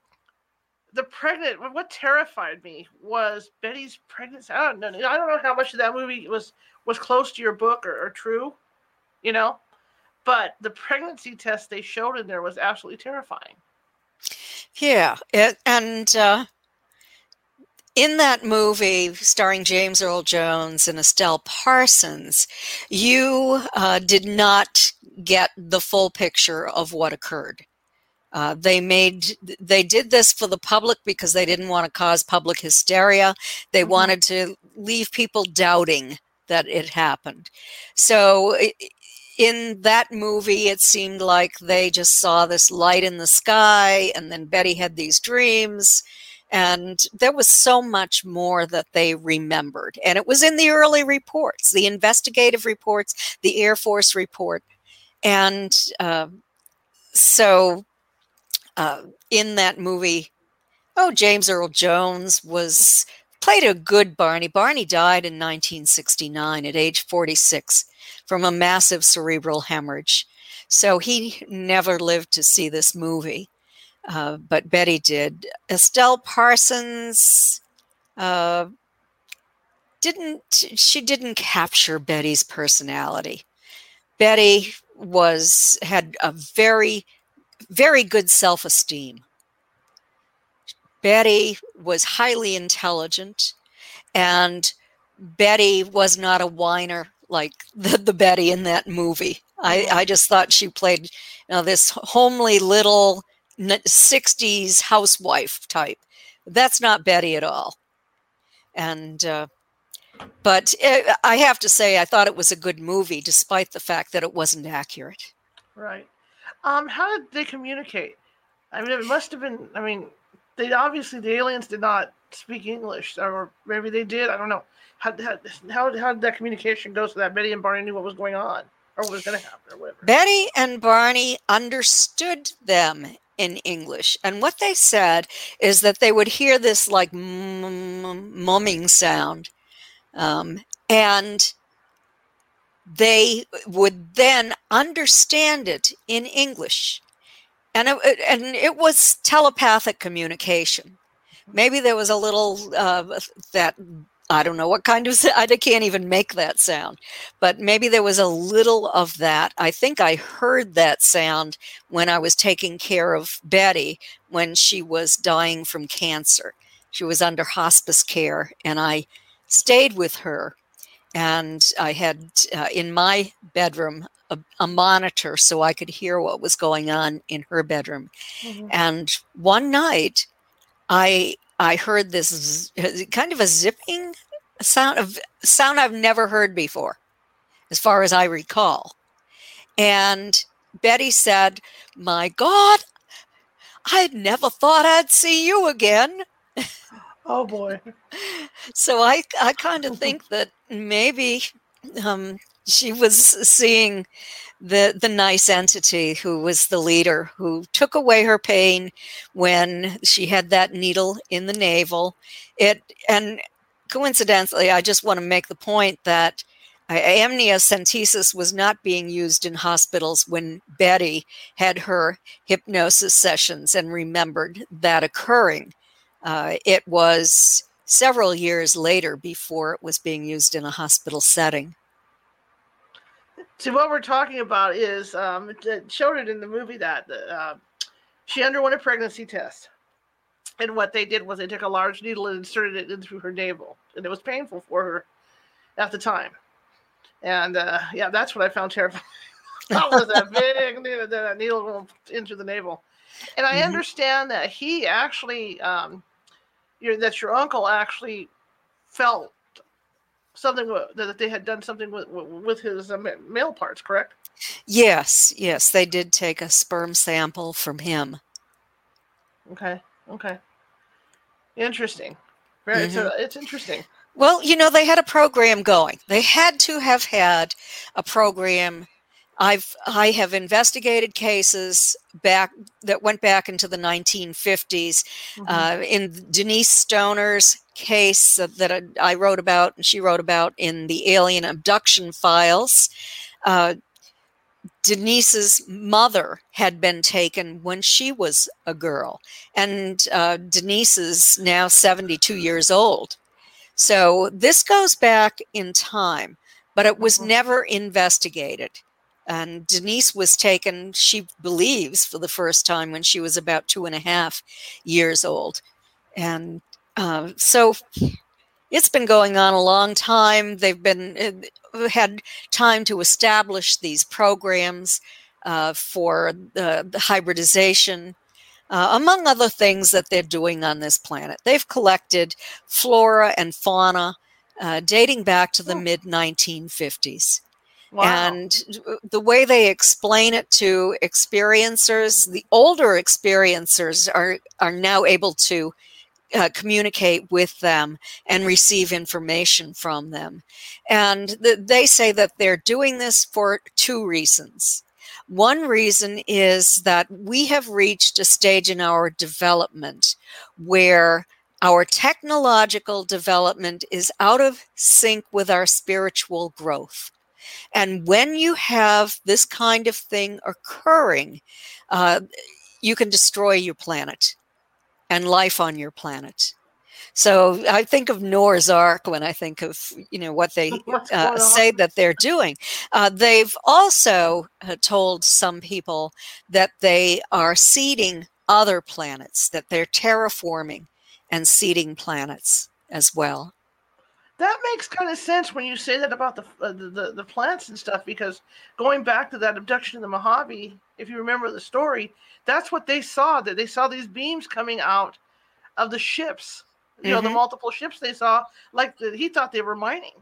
the pregnant what terrified me was Betty's pregnancy. I don't know. I don't know how much of that movie was was close to your book or, or true, you know, but the pregnancy test they showed in there was absolutely terrifying. Yeah, it, and uh, in that movie starring James Earl Jones and Estelle Parsons, you uh, did not get the full picture of what occurred. Uh, they made they did this for the public because they didn't want to cause public hysteria. They mm-hmm. wanted to leave people doubting that it happened. So in that movie, it seemed like they just saw this light in the sky, and then Betty had these dreams. And there was so much more that they remembered. And it was in the early reports, the investigative reports, the Air Force report. And uh, so uh, in that movie, oh, James Earl Jones was played a good Barney. Barney died in 1969 at age 46 from a massive cerebral hemorrhage. So he never lived to see this movie, uh, but Betty did. Estelle Parsons uh, didn't. She didn't capture Betty's personality. Betty was had a very very good self esteem. Betty was highly intelligent, and Betty was not a whiner like the, the Betty in that movie. I. I just thought she played you know, this homely little 60s housewife type. That's not Betty at all. And, uh, but it, eh, I have to say, I thought it was a good movie, despite the fact that it wasn't accurate. Right. Um, how did they communicate? I mean, it must have been. I mean, they obviously the aliens did not speak English, or maybe they did. I don't know. How how how, did that communication go so that Betty and Barney knew what was going on or what was going to happen or whatever? Betty and Barney understood them in English, and what they said is that they would hear this like mumming sound, um, and they would then understand it in English. And it, and it was telepathic communication. Maybe there was a little uh, that I don't know what kind of I can't even make that sound, but maybe there was a little of that. I think I heard that sound when I was taking care of Betty when she was dying from cancer. She was under hospice care, and I stayed with her and I had uh, in my bedroom a, a, monitor so I could hear what was going on in her bedroom. Mm-hmm. And one night, I I heard this z- kind of a zipping sound of sound I've never heard before, as far as I recall. And Betty said, "My God, I'd never thought I'd see you again." Oh boy. So I I kind of think that maybe um, she was seeing the the nice entity who was the leader who took away her pain when she had that needle in the navel. It and coincidentally, I just want to make the point that amniocentesis was not being used in hospitals when Betty had her hypnosis sessions and remembered that occurring. Uh, it was several years later before it was being used in a hospital setting. So what we're talking about is um, it showed it in the movie that uh, she underwent a pregnancy test, And what they did was they took a large needle and inserted it into her navel, and it was painful for her at the time. And uh, yeah, that's what I found terrifying. that was a big needle, that needle into the navel. And I mm-hmm. understand that he actually, um, your, that your uncle actually felt something that they had done something with with his uh, male parts, correct? Yes, yes, they did take a sperm sample from him. Okay, okay, interesting. Very, mm-hmm. it's, it's interesting. Well, you know, they had a program going. They had to have had a program. I've I have investigated cases back that went back into the 1950s. Mm-hmm. Uh, in Denise Stoner's case that I wrote about, and she wrote about in the alien abduction files. Uh, Denise's mother had been taken when she was a girl, and uh, Denise is now 72 years old. So this goes back in time, but it was mm-hmm. never investigated. And Denise was taken, she believes, for the first time when she was about two and a half years old. And uh, so it's been going on a long time. They've been uh, had time to establish these programs uh, for the, the hybridization uh, among other things that they're doing on this planet. They've collected flora and fauna uh, dating back to the oh. mid 1950s. Wow. And the way they explain it to experiencers, the older experiencers are, are now able to uh, communicate with them and receive information from them. And th- they say that they're doing this for two reasons. One reason is that we have reached a stage in our development where our technological development is out of sync with our spiritual growth. And when you have this kind of thing occurring, uh, you can destroy your planet and life on your planet. So I think of Noah's Ark when I think of you know what they uh, say that they're doing. Uh, they've also uh, told some people that they are seeding other planets, that they're terraforming and seeding planets as well. That makes kind of sense when you say that about the, uh, the, the plants and stuff. Because going back to that abduction of the Mojave, if you remember the story, that's what they saw. That they saw these beams coming out of the ships you know, mm-hmm. the multiple ships they saw, like the, he thought they were mining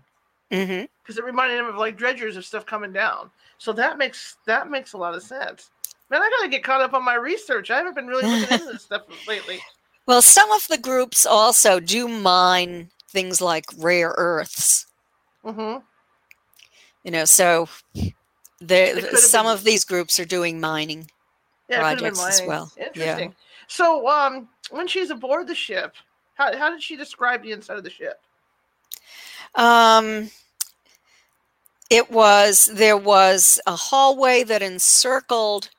because mm-hmm. it reminded him of like dredgers of stuff coming down. So that makes that makes a lot of sense. Man, I gotta get caught up on my research. I haven't been really looking into this stuff lately. Well, some of the groups also do mine things like rare earths. Mm-hmm. You know, so there, some been, of these groups are doing mining yeah, projects mining. as well. Interesting. Yeah. So, um, when she's aboard the ship, how, how did she describe the inside of the ship? Um, it was there was a hallway that encircled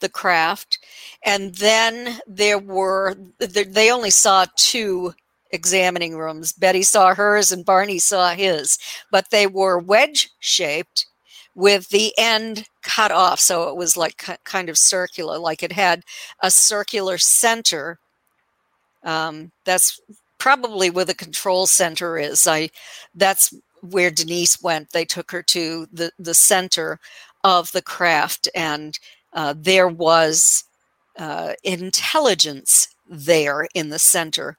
the craft, and then there were they only saw two examining rooms. Betty saw hers and Barney saw his, but they were wedge shaped with the end cut off. So it was like kind of circular, like it had a circular center um, that's probably where the control center is. I that's where Denise went. They took her to the the center of the craft, and uh, there was uh, intelligence there in the center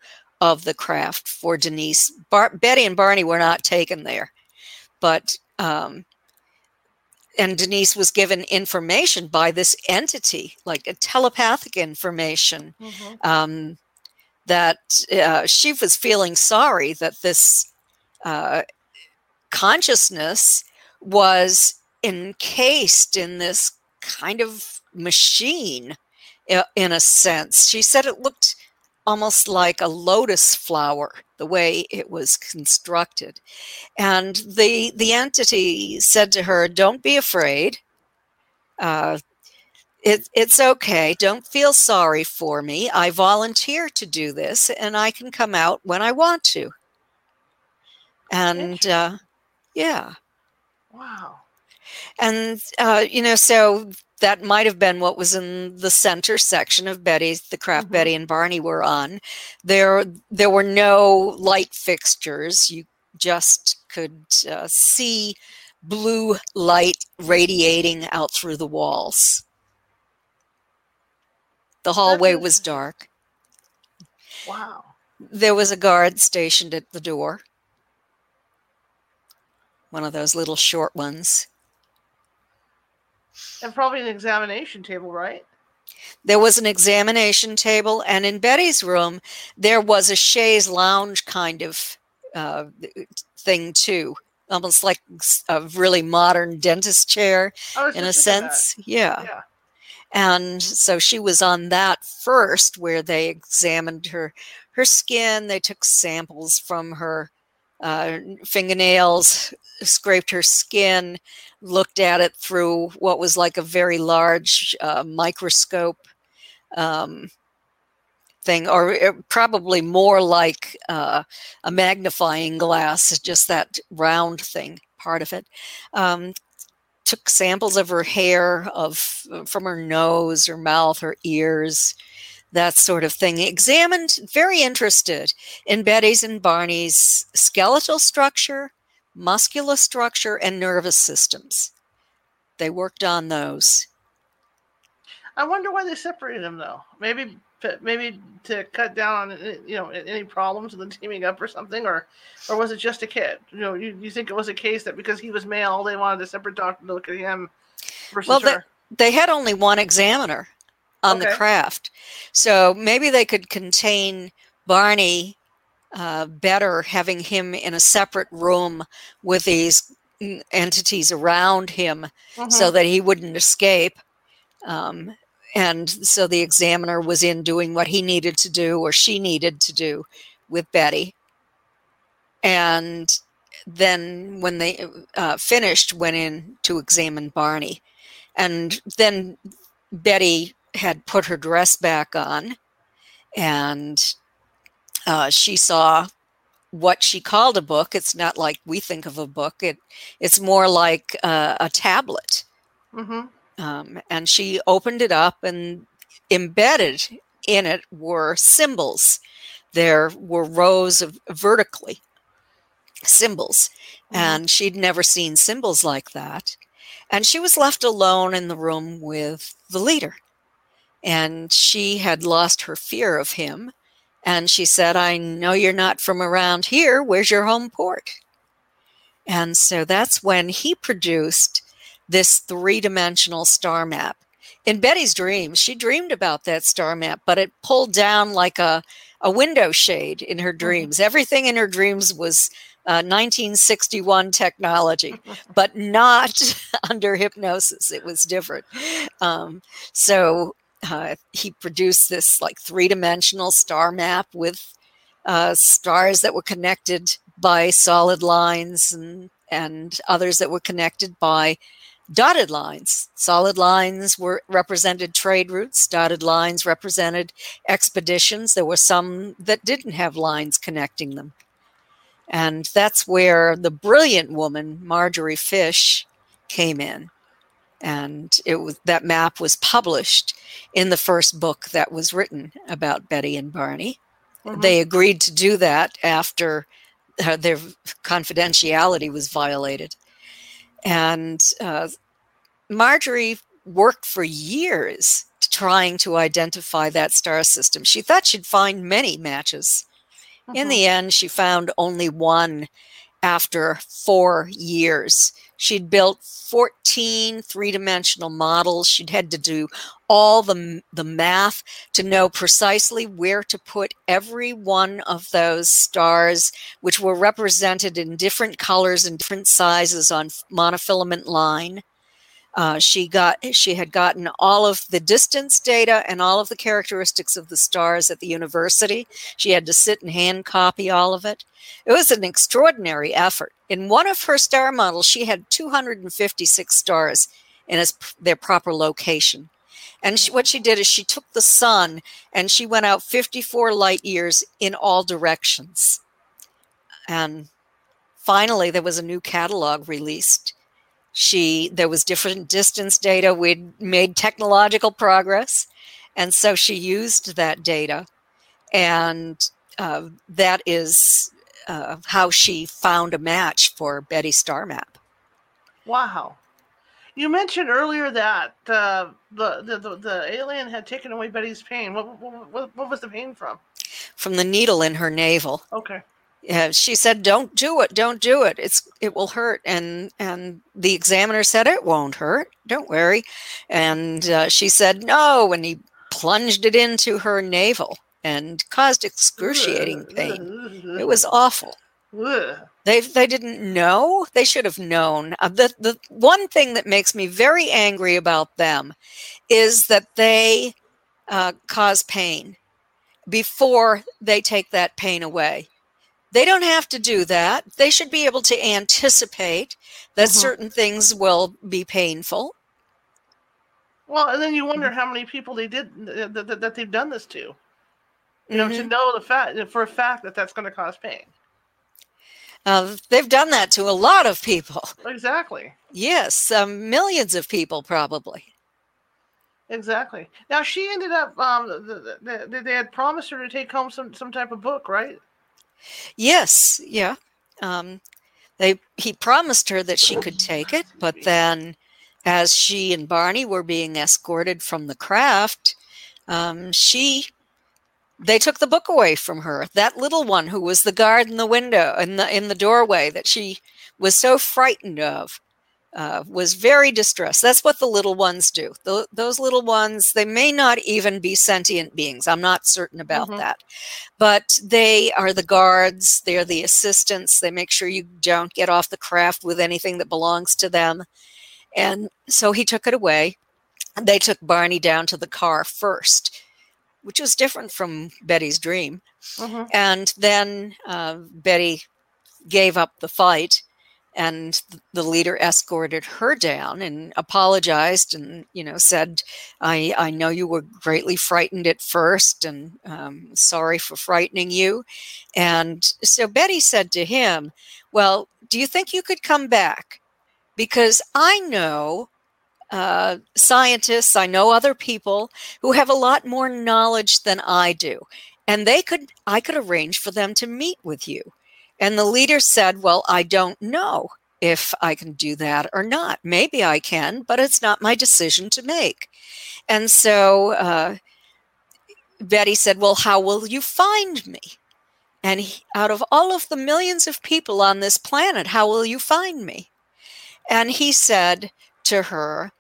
of the craft for Denise. Bar- Betty and Barney were not taken there, but um, and Denise was given information by this entity, like a telepathic information. Mm-hmm. Um, that uh, she was feeling sorry that this uh, consciousness was encased in this kind of machine in a sense. She said it looked almost like a lotus flower the way it was constructed and the the entity said to her don't be afraid uh, it, it's okay. Don't feel sorry for me. I volunteer to do this and I can come out when I want to. And uh, yeah. Wow. And, uh, you know, so that might have been what was in the center section of Betty's, the craft mm-hmm. Betty and Barney were on. There, there were no light fixtures. You just could uh, see blue light radiating out through the walls. The hallway was dark. Wow. There was a guard stationed at the door. One of those little short ones. And probably an examination table, right? There was an examination table, and in Betty's room, there was a chaise lounge kind of uh, thing too, almost like a really modern dentist chair in a sense. Yeah. yeah. And so she was on that first, where they examined her her skin. They took samples from her uh, fingernails, scraped her skin, looked at it through what was like a very large uh, microscope um, thing, or uh, probably more like uh, a magnifying glass, just that round thing, part of it. Um, took samples of her hair, of from her nose, her mouth, her ears, that sort of thing. Examined, very interested in Betty's and Barney's skeletal structure, muscular structure, and nervous systems. They worked on those. I wonder why they separated them, though. Maybe, maybe to cut down on you know any problems with them teaming up or something, or, or was it just a kid? You know, you, you think it was a case that because he was male, they wanted a separate doctor to look at him versus well? They, they had only one examiner on okay. the craft. So maybe they could contain Barney uh, better having him in a separate room with these entities around him mm-hmm. so that he wouldn't escape. Um, and so the examiner was in doing what he needed to do or she needed to do with Betty. And then when they uh, finished, went in to examine Barney. And then Betty had put her dress back on and uh, she saw what she called a book. It's not like we think of a book. It it's more like uh, a tablet. Mm-hmm. Um, and she opened it up, and embedded in it were symbols. There were rows of vertically symbols, mm-hmm. and she'd never seen symbols like that. And she was left alone in the room with the leader and she had lost her fear of him. And she said, I know you're not from around here. Where's your home port? And so that's when he produced this three dimensional star map. In Betty's dreams, she dreamed about that star map, but it pulled down like a, a window shade in her mm-hmm. dreams. Mm-hmm. Everything in her dreams was uh, 1961 technology, but not under hypnosis. It was different. Um, so uh, he produced this like three dimensional star map with uh, stars that were connected by solid lines and, and others that were connected by dotted lines. Solid lines were represented trade routes, dotted lines represented expeditions. There were some that didn't have lines connecting them. And that's where the brilliant woman, Marjorie Fish, came in and it was that map was published in the first book that was written about Betty and Barney. Mm-hmm. They agreed to do that after uh, their confidentiality was violated, and uh, Marjorie worked for years trying to identify that star system. She thought she'd find many matches. Mm-hmm. In the end, she found only one after four years. She'd built 14 three dimensional models. She'd had to do all the, the math to know precisely where to put every one of those stars, which were represented in different colors and different sizes on monofilament line. Uh, she got she had gotten all of the distance data and all of the characteristics of the stars at the university. She had to sit and hand copy all of it. It was an extraordinary effort. In one of her star models, she had 256 stars in its, their proper location. And she, what she did is she took the sun and she went out 54 light years in all directions. And finally, there was a new catalog released she there was different distance data. We'd made technological progress, and so she used that data, and uh, that is uh, how she found a match for Betty Star Map. Wow. You mentioned earlier that uh, the, the, the the alien had taken away Betty's pain. What, what, what was the pain from? From the needle in her navel. Okay. Yeah, she said, "Don't do it. Don't do it. It's it will hurt." And and the examiner said, "It won't hurt. Don't worry." And uh, she said, "No." And he plunged it into her navel and caused excruciating pain. It was awful. They they didn't know. They should have known. Uh, the the one thing that makes me very angry about them is that they uh, cause pain before they take that pain away. They don't have to do that. They should be able to anticipate that mm-hmm. certain things will be painful. Well, and then you wonder mm-hmm. how many people they did that, that, that they've done this to. You know, mm-hmm. to know the fact for a fact that that's going to cause pain. Uh, they've done that to a lot of people. Exactly. Yes, um, millions of people probably. Exactly. Now she ended up. Um, the, the, the, they had promised her to take home some some type of book, right? Yes. Yeah. Um, they he promised her that she could take it, but then, as she and Barney were being escorted from the craft, um, she they took the book away from her that little one who was the guard in the window in the in the doorway that she was so frightened of uh, was very distressed. That's what the little ones do. The, those little ones they may not even be sentient beings. I'm not certain about mm-hmm. that. But they are the guards. They're the assistants. They make sure you don't get off the craft with anything that belongs to them. And so he took it away. They took barney down to the car first which was different from Betty's dream. Mm-hmm. And then uh, Betty gave up the fight, and the leader escorted her down and apologized and you know said, "I I know you were greatly frightened at first, and um, sorry for frightening you." And so Betty said to him, "Well, do you think you could come back?" Because I know uh, scientists, I know other people who have a lot more knowledge than I do. And they could, I could arrange for them to meet with you. And the leader said, Well, I don't know if I can do that or not. Maybe I can, but it's not my decision to make. And so uh, Betty said, Well, how will you find me? And he, out of all of the millions of people on this planet, how will you find me? And he said to her,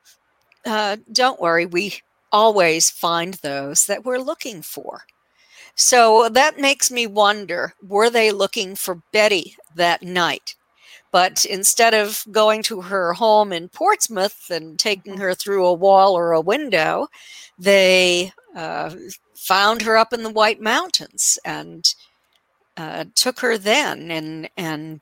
uh, don't worry, we always find those that we're looking for. So that makes me wonder were they looking for Betty that night? But instead of going to her home in Portsmouth and taking her through a wall or a window, they uh, found her up in the White Mountains and uh, took her then. And, and,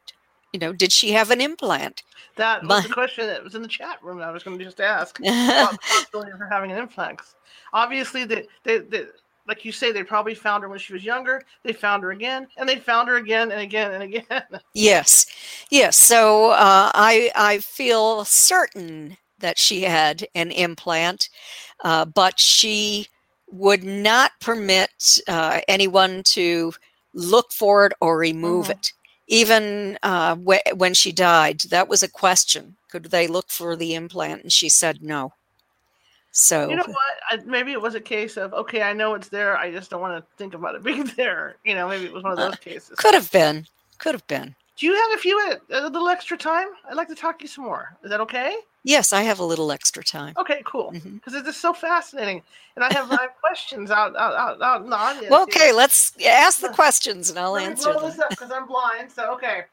you know, did she have an implant? That was the question that was in the chat room. I was going to just ask about the possibility of her having an implant. Obviously, they, they, like you say, they probably found her when she was younger. They found her again, and they found her again and again and again. yes, yes. So uh, I I feel certain that she had an implant, uh, but she would not permit uh, anyone to look for it or remove mm-hmm. it even uh, wh- when she died, that was a question. Could they look for the implant? And she said no. So you know what? Maybe it was a case of okay, I know it's there. I just don't want to think about it being there. You know, maybe it was one of those uh, cases. Could have been. Could have been. Do you have a few uh, a little extra time? I'd like to talk to you some more. Is that okay? Yes, I have a little extra time. Okay, cool. Because mm-hmm. it's just so fascinating, and I have, have questions out, out, out, out in the audience. Well, okay, here. let's ask the questions, and I'll Let answer them. Because I'm blind, so okay.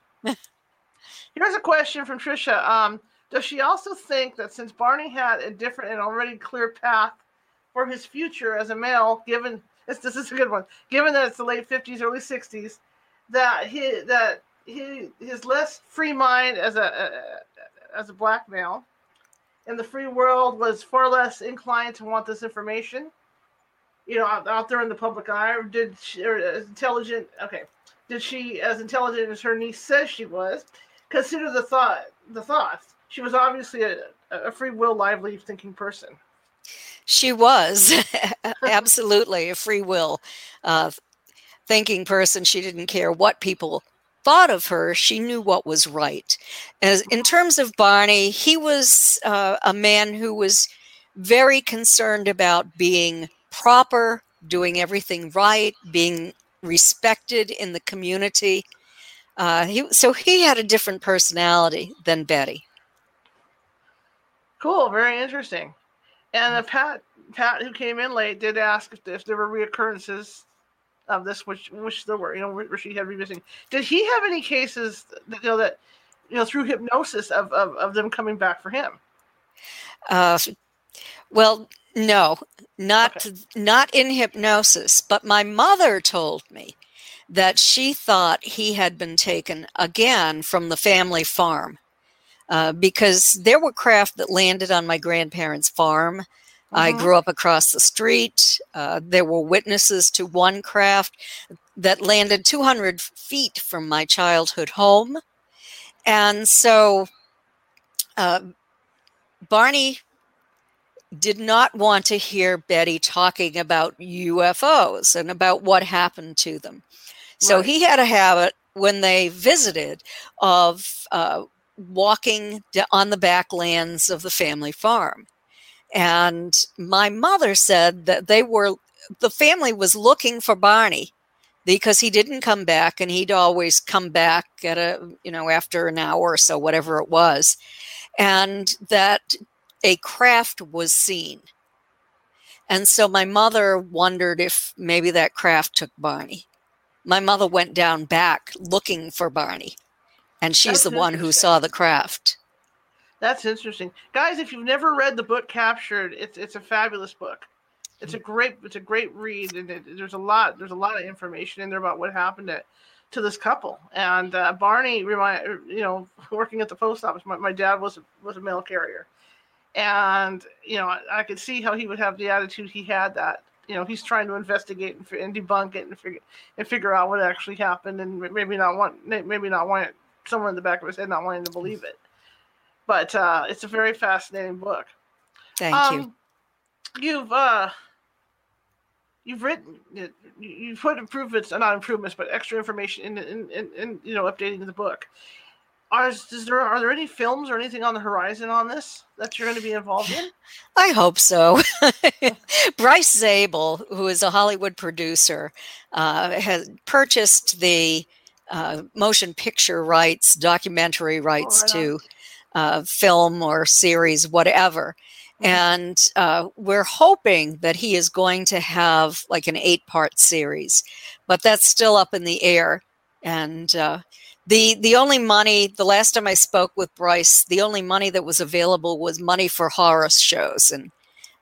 Here's a question from Trisha. Um, does she also think that since Barney had a different and already clear path for his future as a male, given this, this is a good one, given that it's the late 50s, early 60s, that he that he his less free mind as a, as a black male in the free world was far less inclined to want this information. You know, out, out there in the public eye, or did she, or as intelligent? Okay, did she, as intelligent as her niece says she was, consider the thought, the thoughts? she was obviously a, a free will, lively, thinking person. She was absolutely a free will uh, thinking person. She didn't care what people thought of her. She knew what was right. As in terms of Barney, he was uh, a man who was very concerned about being proper, doing everything right, being respected in the community. Uh, he, so he had a different personality than Betty. Cool, very interesting. And uh, Pat, Pat, who came in late, did ask if, if there were reoccurrences of this, which which there were, you know, where she had revisiting. Did he have any cases, that, you know, that you know through hypnosis of of, of them coming back for him? Uh, well, no, not okay. not in hypnosis. But my mother told me that she thought he had been taken again from the family farm uh, because there were craft that landed on my grandparents' farm. Mm-hmm. I grew up across the street. Uh, there were witnesses to one craft that landed 200 feet from my childhood home. And so uh, Barney did not want to hear Betty talking about UFOs and about what happened to them. So right. he had a habit when they visited of uh, walking on the backlands of the family farm. And my mother said that they were, the family was looking for Barney because he didn't come back and he'd always come back at a, you know, after an hour or so, whatever it was. And that a craft was seen. And so my mother wondered if maybe that craft took Barney. My mother went down back looking for Barney, and she's That's the one who saw the craft. That's interesting, guys. If you've never read the book Captured, it's it's a fabulous book. It's a great it's a great read, and it, there's a lot there's a lot of information in there about what happened to, to this couple. And uh, Barney, remind you know, working at the post office, my, my dad was was a mail carrier, and you know I, I, could see how he would have the attitude he had that you know he's trying to investigate and, and debunk it and figure and figure out what actually happened and maybe not want maybe not want someone in the back of his head not wanting to believe it but uh, it's a very fascinating book thank um, you you've uh you've written you've put improvements and not improvements but extra information in in, in, in you know updating the book are, is there, are there any films or anything on the horizon on this that you're going to be involved in? I hope so. Bryce Zabel, who is a Hollywood producer, uh, has purchased the uh, motion picture rights, documentary rights oh, to uh, film or series, whatever. Mm-hmm. And uh, we're hoping that he is going to have like an eight part series, but that's still up in the air. And uh, the the only money the last time I spoke with Bryce, the only money that was available was money for horror shows, and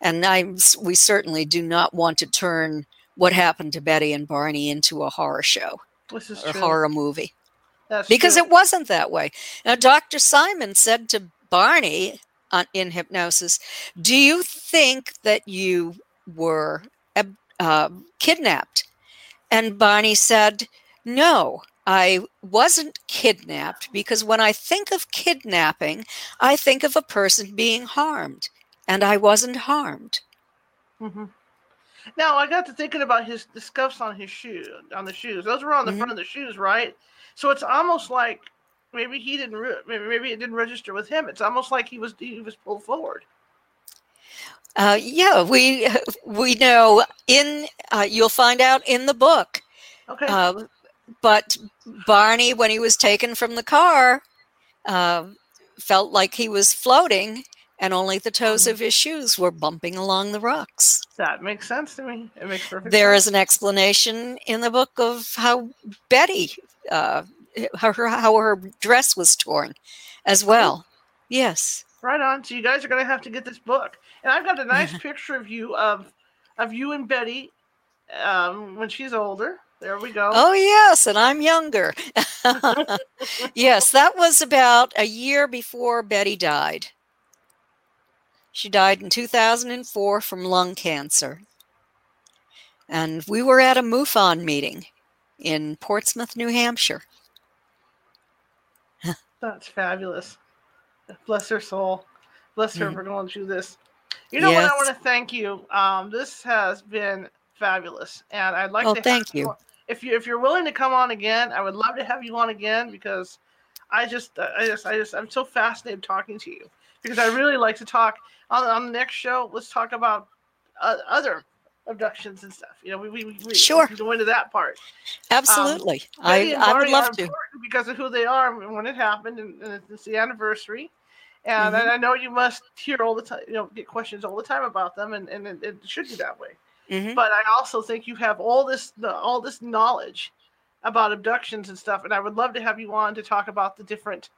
and I we certainly do not want to turn what happened to Betty and Barney into a horror show this is or true. horror movie. That's because true. it wasn't that way. Now, Dr. Simon said to Barney on, in hypnosis, "Do you think that you were uh, kidnapped?" And Barney said, "No." I wasn't kidnapped because when I think of kidnapping, I think of a person being harmed, and I wasn't harmed. Mm-hmm. Now I got to thinking about his the scuffs on his shoe on the shoes. Those were on the mm-hmm. front of the shoes, right? So it's almost like maybe he didn't re- maybe it didn't register with him. It's almost like he was he was pulled forward. Uh, yeah, we we know in uh, you'll find out in the book. Okay. Uh, but Barney, when he was taken from the car, uh, felt like he was floating, and only the toes mm-hmm. of his shoes were bumping along the rocks. That makes sense to me. It makes perfect. There sense. is an explanation in the book of how Betty, uh, how her how her dress was torn, as well. Yes. Right on. So you guys are going to have to get this book, and I've got a nice picture of you of of you and Betty um, when she's older. There we go. Oh, yes, and I'm younger. yes, that was about a year before Betty died. She died in 2004 from lung cancer. And we were at a MUFON meeting in Portsmouth, New Hampshire. That's fabulous. Bless her soul. Bless her mm-hmm. for going through this. You know yes. what? I want to thank you. Um, this has been fabulous, and I'd like oh, to. thank you. If you if you're willing to come on again, I would love to have you on again because I just I just I just I'm so fascinated talking to you because I really like to talk on, on the next show. Let's talk about uh, other abductions and stuff. You know, we, we, we sure go into that part. Absolutely, um, I, I would love to because of who they are and when it happened, and, and it's the anniversary. And mm-hmm. I know you must hear all the time, you know, get questions all the time about them, and, and it, it should be that way. Mm-hmm. But I also think you have all this all this knowledge about abductions and stuff, and I would love to have you on to talk about the different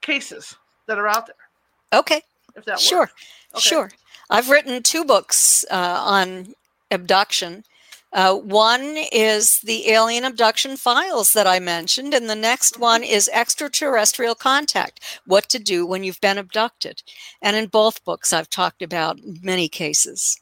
cases that are out there. Okay. If that sure, okay. sure. I've written two books uh, on abduction. Uh, one is the alien abduction files that I mentioned, and the next mm-hmm. one is extraterrestrial contact what to do when you've been abducted. And in both books, I've talked about many cases.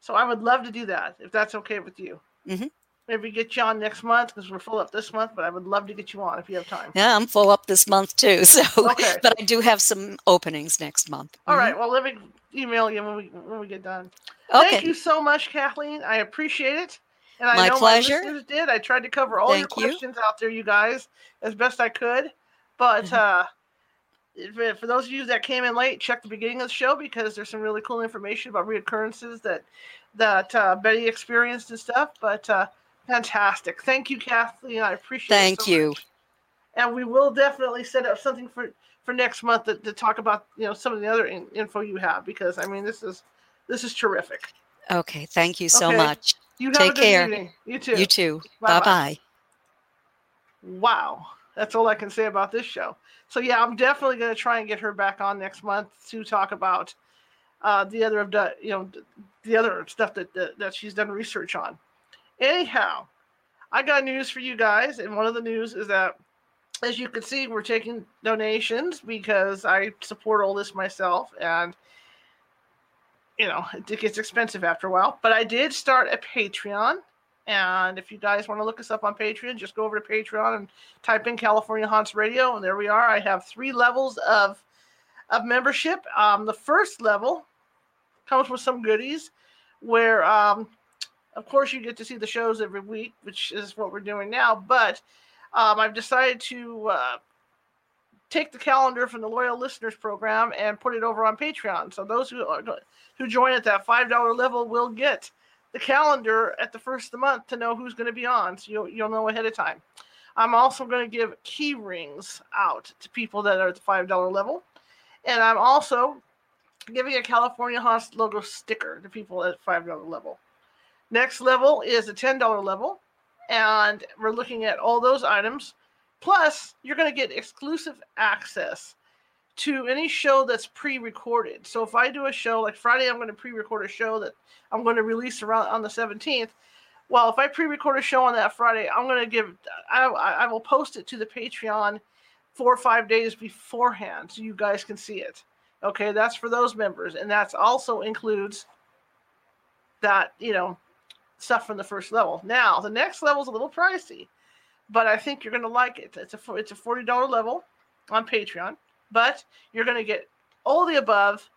So I would love to do that if that's okay with you. Mm-hmm. Maybe get you on next month because we're full up this month, but I would love to get you on if you have time. Yeah, I'm full up this month too. So, okay. but I do have some openings next month. All mm-hmm. right. Well, let me email you when we when we get done. Okay. Thank you so much, Kathleen. I appreciate it. And I my know pleasure. my listeners did. I tried to cover all Thank your questions you. out there, you guys, as best I could. But mm-hmm. uh, for those of you that came in late, check the beginning of the show because there's some really cool information about reoccurrences that that uh, Betty experienced and stuff. But uh, fantastic. Thank you, Kathleen. I appreciate Thank it. Thank so you. Much. And we will definitely set up something for for next month to, to talk about you know some of the other in, info you have because I mean this is this is terrific. Okay, thank you so okay. much. You Take care. Evening. You too. You too. Bye bye. Wow, that's all I can say about this show. So yeah, I'm definitely going to try and get her back on next month to talk about uh, the other of the, you know the other stuff that, that that she's done research on. Anyhow, I got news for you guys, and one of the news is that as you can see, we're taking donations because I support all this myself, and you know it gets expensive after a while. But I did start a Patreon, and if you guys want to look us up on Patreon, just go over to Patreon and type in California Haunts Radio, and there we are. I have three levels of of membership. Um, the first level comes with some goodies, where um, of course you get to see the shows every week, which is what we're doing now, but um, I've decided to uh, take the calendar from the loyal listeners program and put it over on Patreon. So those who are, who join at that five dollar level will get the calendar at the first of the month to know who's going to be on. So you'll you'll know ahead of time. I'm also going to give key rings out to people that are at the five dollar level, and I'm also giving a California Haunts logo sticker to people at five dollar level. Next level is a ten dollar level and we're looking at all those items. Plus, you're going to get exclusive access to any show that's pre-recorded. So if I do a show like Friday, I'm going to pre-record a show that I'm going to release around on the 17th. Well, if I pre-record a show on that Friday, I'm going to give I, I will post it to the Patreon four or five days beforehand so you guys can see it. Okay, that's for those members, and that's also includes that you know stuff from the first level. Now, the next level is a little pricey, but I think you're going to like it. It's a it's a forty dollar level on Patreon, but you're going to get all the above,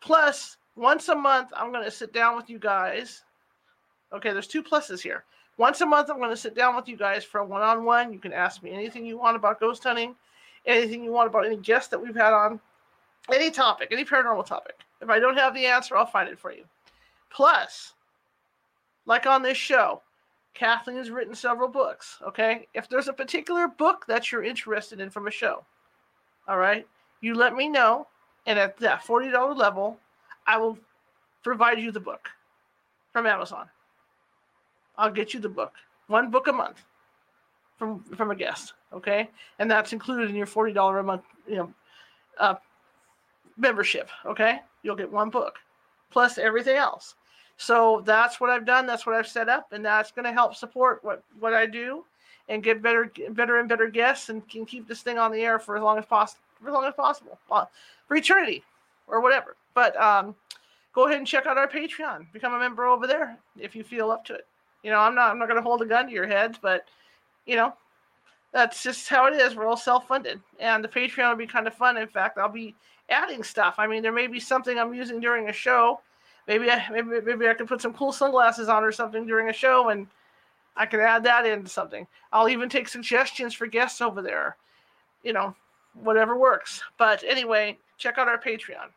plus once a month I'm going to sit down with you guys. Okay, there's two pluses here. Once a month I'm going to sit down with you guys for a one on one. You can ask me anything you want about ghost hunting, anything you want about any guests that we've had on, any topic, any paranormal topic. If I don't have the answer, I'll find it for you. Plus, like on this show, Kathleen has written several books. Okay. If there's a particular book that you're interested in from a show, all right, you let me know. And at that $40 level, I will provide you the book from Amazon. I'll get you the book, one book a month from from a guest. Okay. And that's included in your $40 a month, you know, uh, membership. Okay. You'll get one book plus everything else. So that's what I've done. That's what I've set up, and that's going to help support what what I do, and get better, better and better guests, and can keep this thing on the air for as long as possible, for as long as possible, for eternity, or whatever. But um, go ahead and check out our Patreon. Become a member over there if you feel up to it. You know, I'm not I'm not going to hold a gun to your heads, but you know, that's just how it is. We're all self-funded, and the Patreon will be kind of fun. In fact, I'll be adding stuff. I mean, there may be something I'm using during a show. Maybe I maybe maybe I can put some cool sunglasses on or something during a show, and I can add that into something. I'll even take suggestions for guests over there. You know, whatever works. But anyway, check out our Patreon.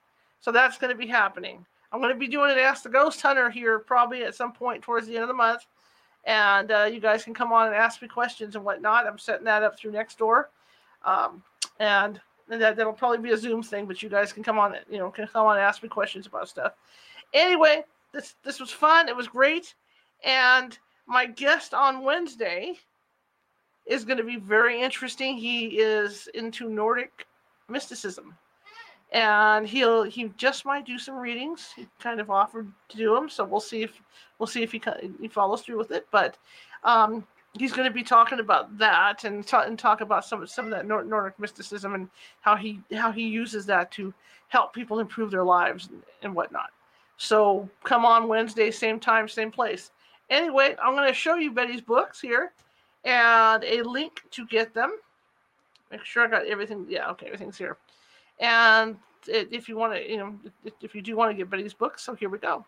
So that's going to be happening. I'm going to be doing an Ask the Ghost Hunter here probably at some point towards the end of the month. And uh, you guys can come on and ask me questions and whatnot. I'm setting that up through Nextdoor. Um, and, and that, that'll probably be a Zoom thing, but you guys can come on, you know, can come on and ask me questions about stuff. Anyway, this this was fun. It was great. And my guest on Wednesday is going to be very interesting. He is into Nordic mysticism, and he'll he just might do some readings. He kind of offered to do them, so we'll see if we'll see if he he follows through with it. But um, he's going to be talking about that and, ta- and talk about some some of that Nordic mysticism and how he how he uses that to help people improve their lives and, and whatnot. So come on Wednesday, same time, same place. Anyway, I'm going to show you Betty's books here and a link to get them. Make sure I got everything. Yeah, okay, everything's here. And if you want to, you know, if you do want to get Betty's books, so here we go.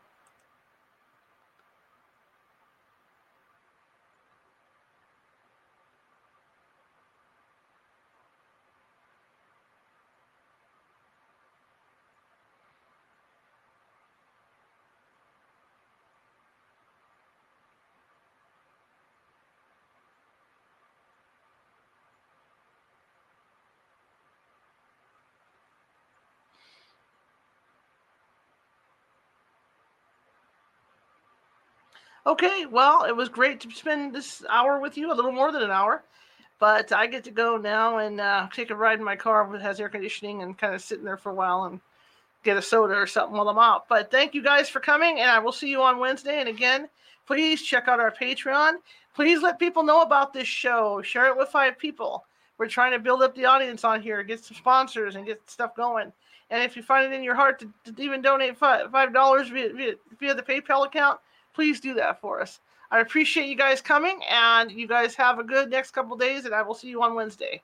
Okay, well, it was great to spend this hour with you, a little more than an hour. But I get to go now and uh, take a ride in my car that has air conditioning and kind of sitting there for a while and get a soda or something while I'm out. But thank you guys for coming, and I will see you on Wednesday. And again, please check out our Patreon. Please let people know about this show. Share it with five people. We're trying to build up the audience on here, get some sponsors, and get stuff going. And if you find it in your heart to, to even donate five dollars via, via, via the PayPal account, please do that for us. I appreciate you guys coming, and you guys have a good next couple days, and I will see you on Wednesday.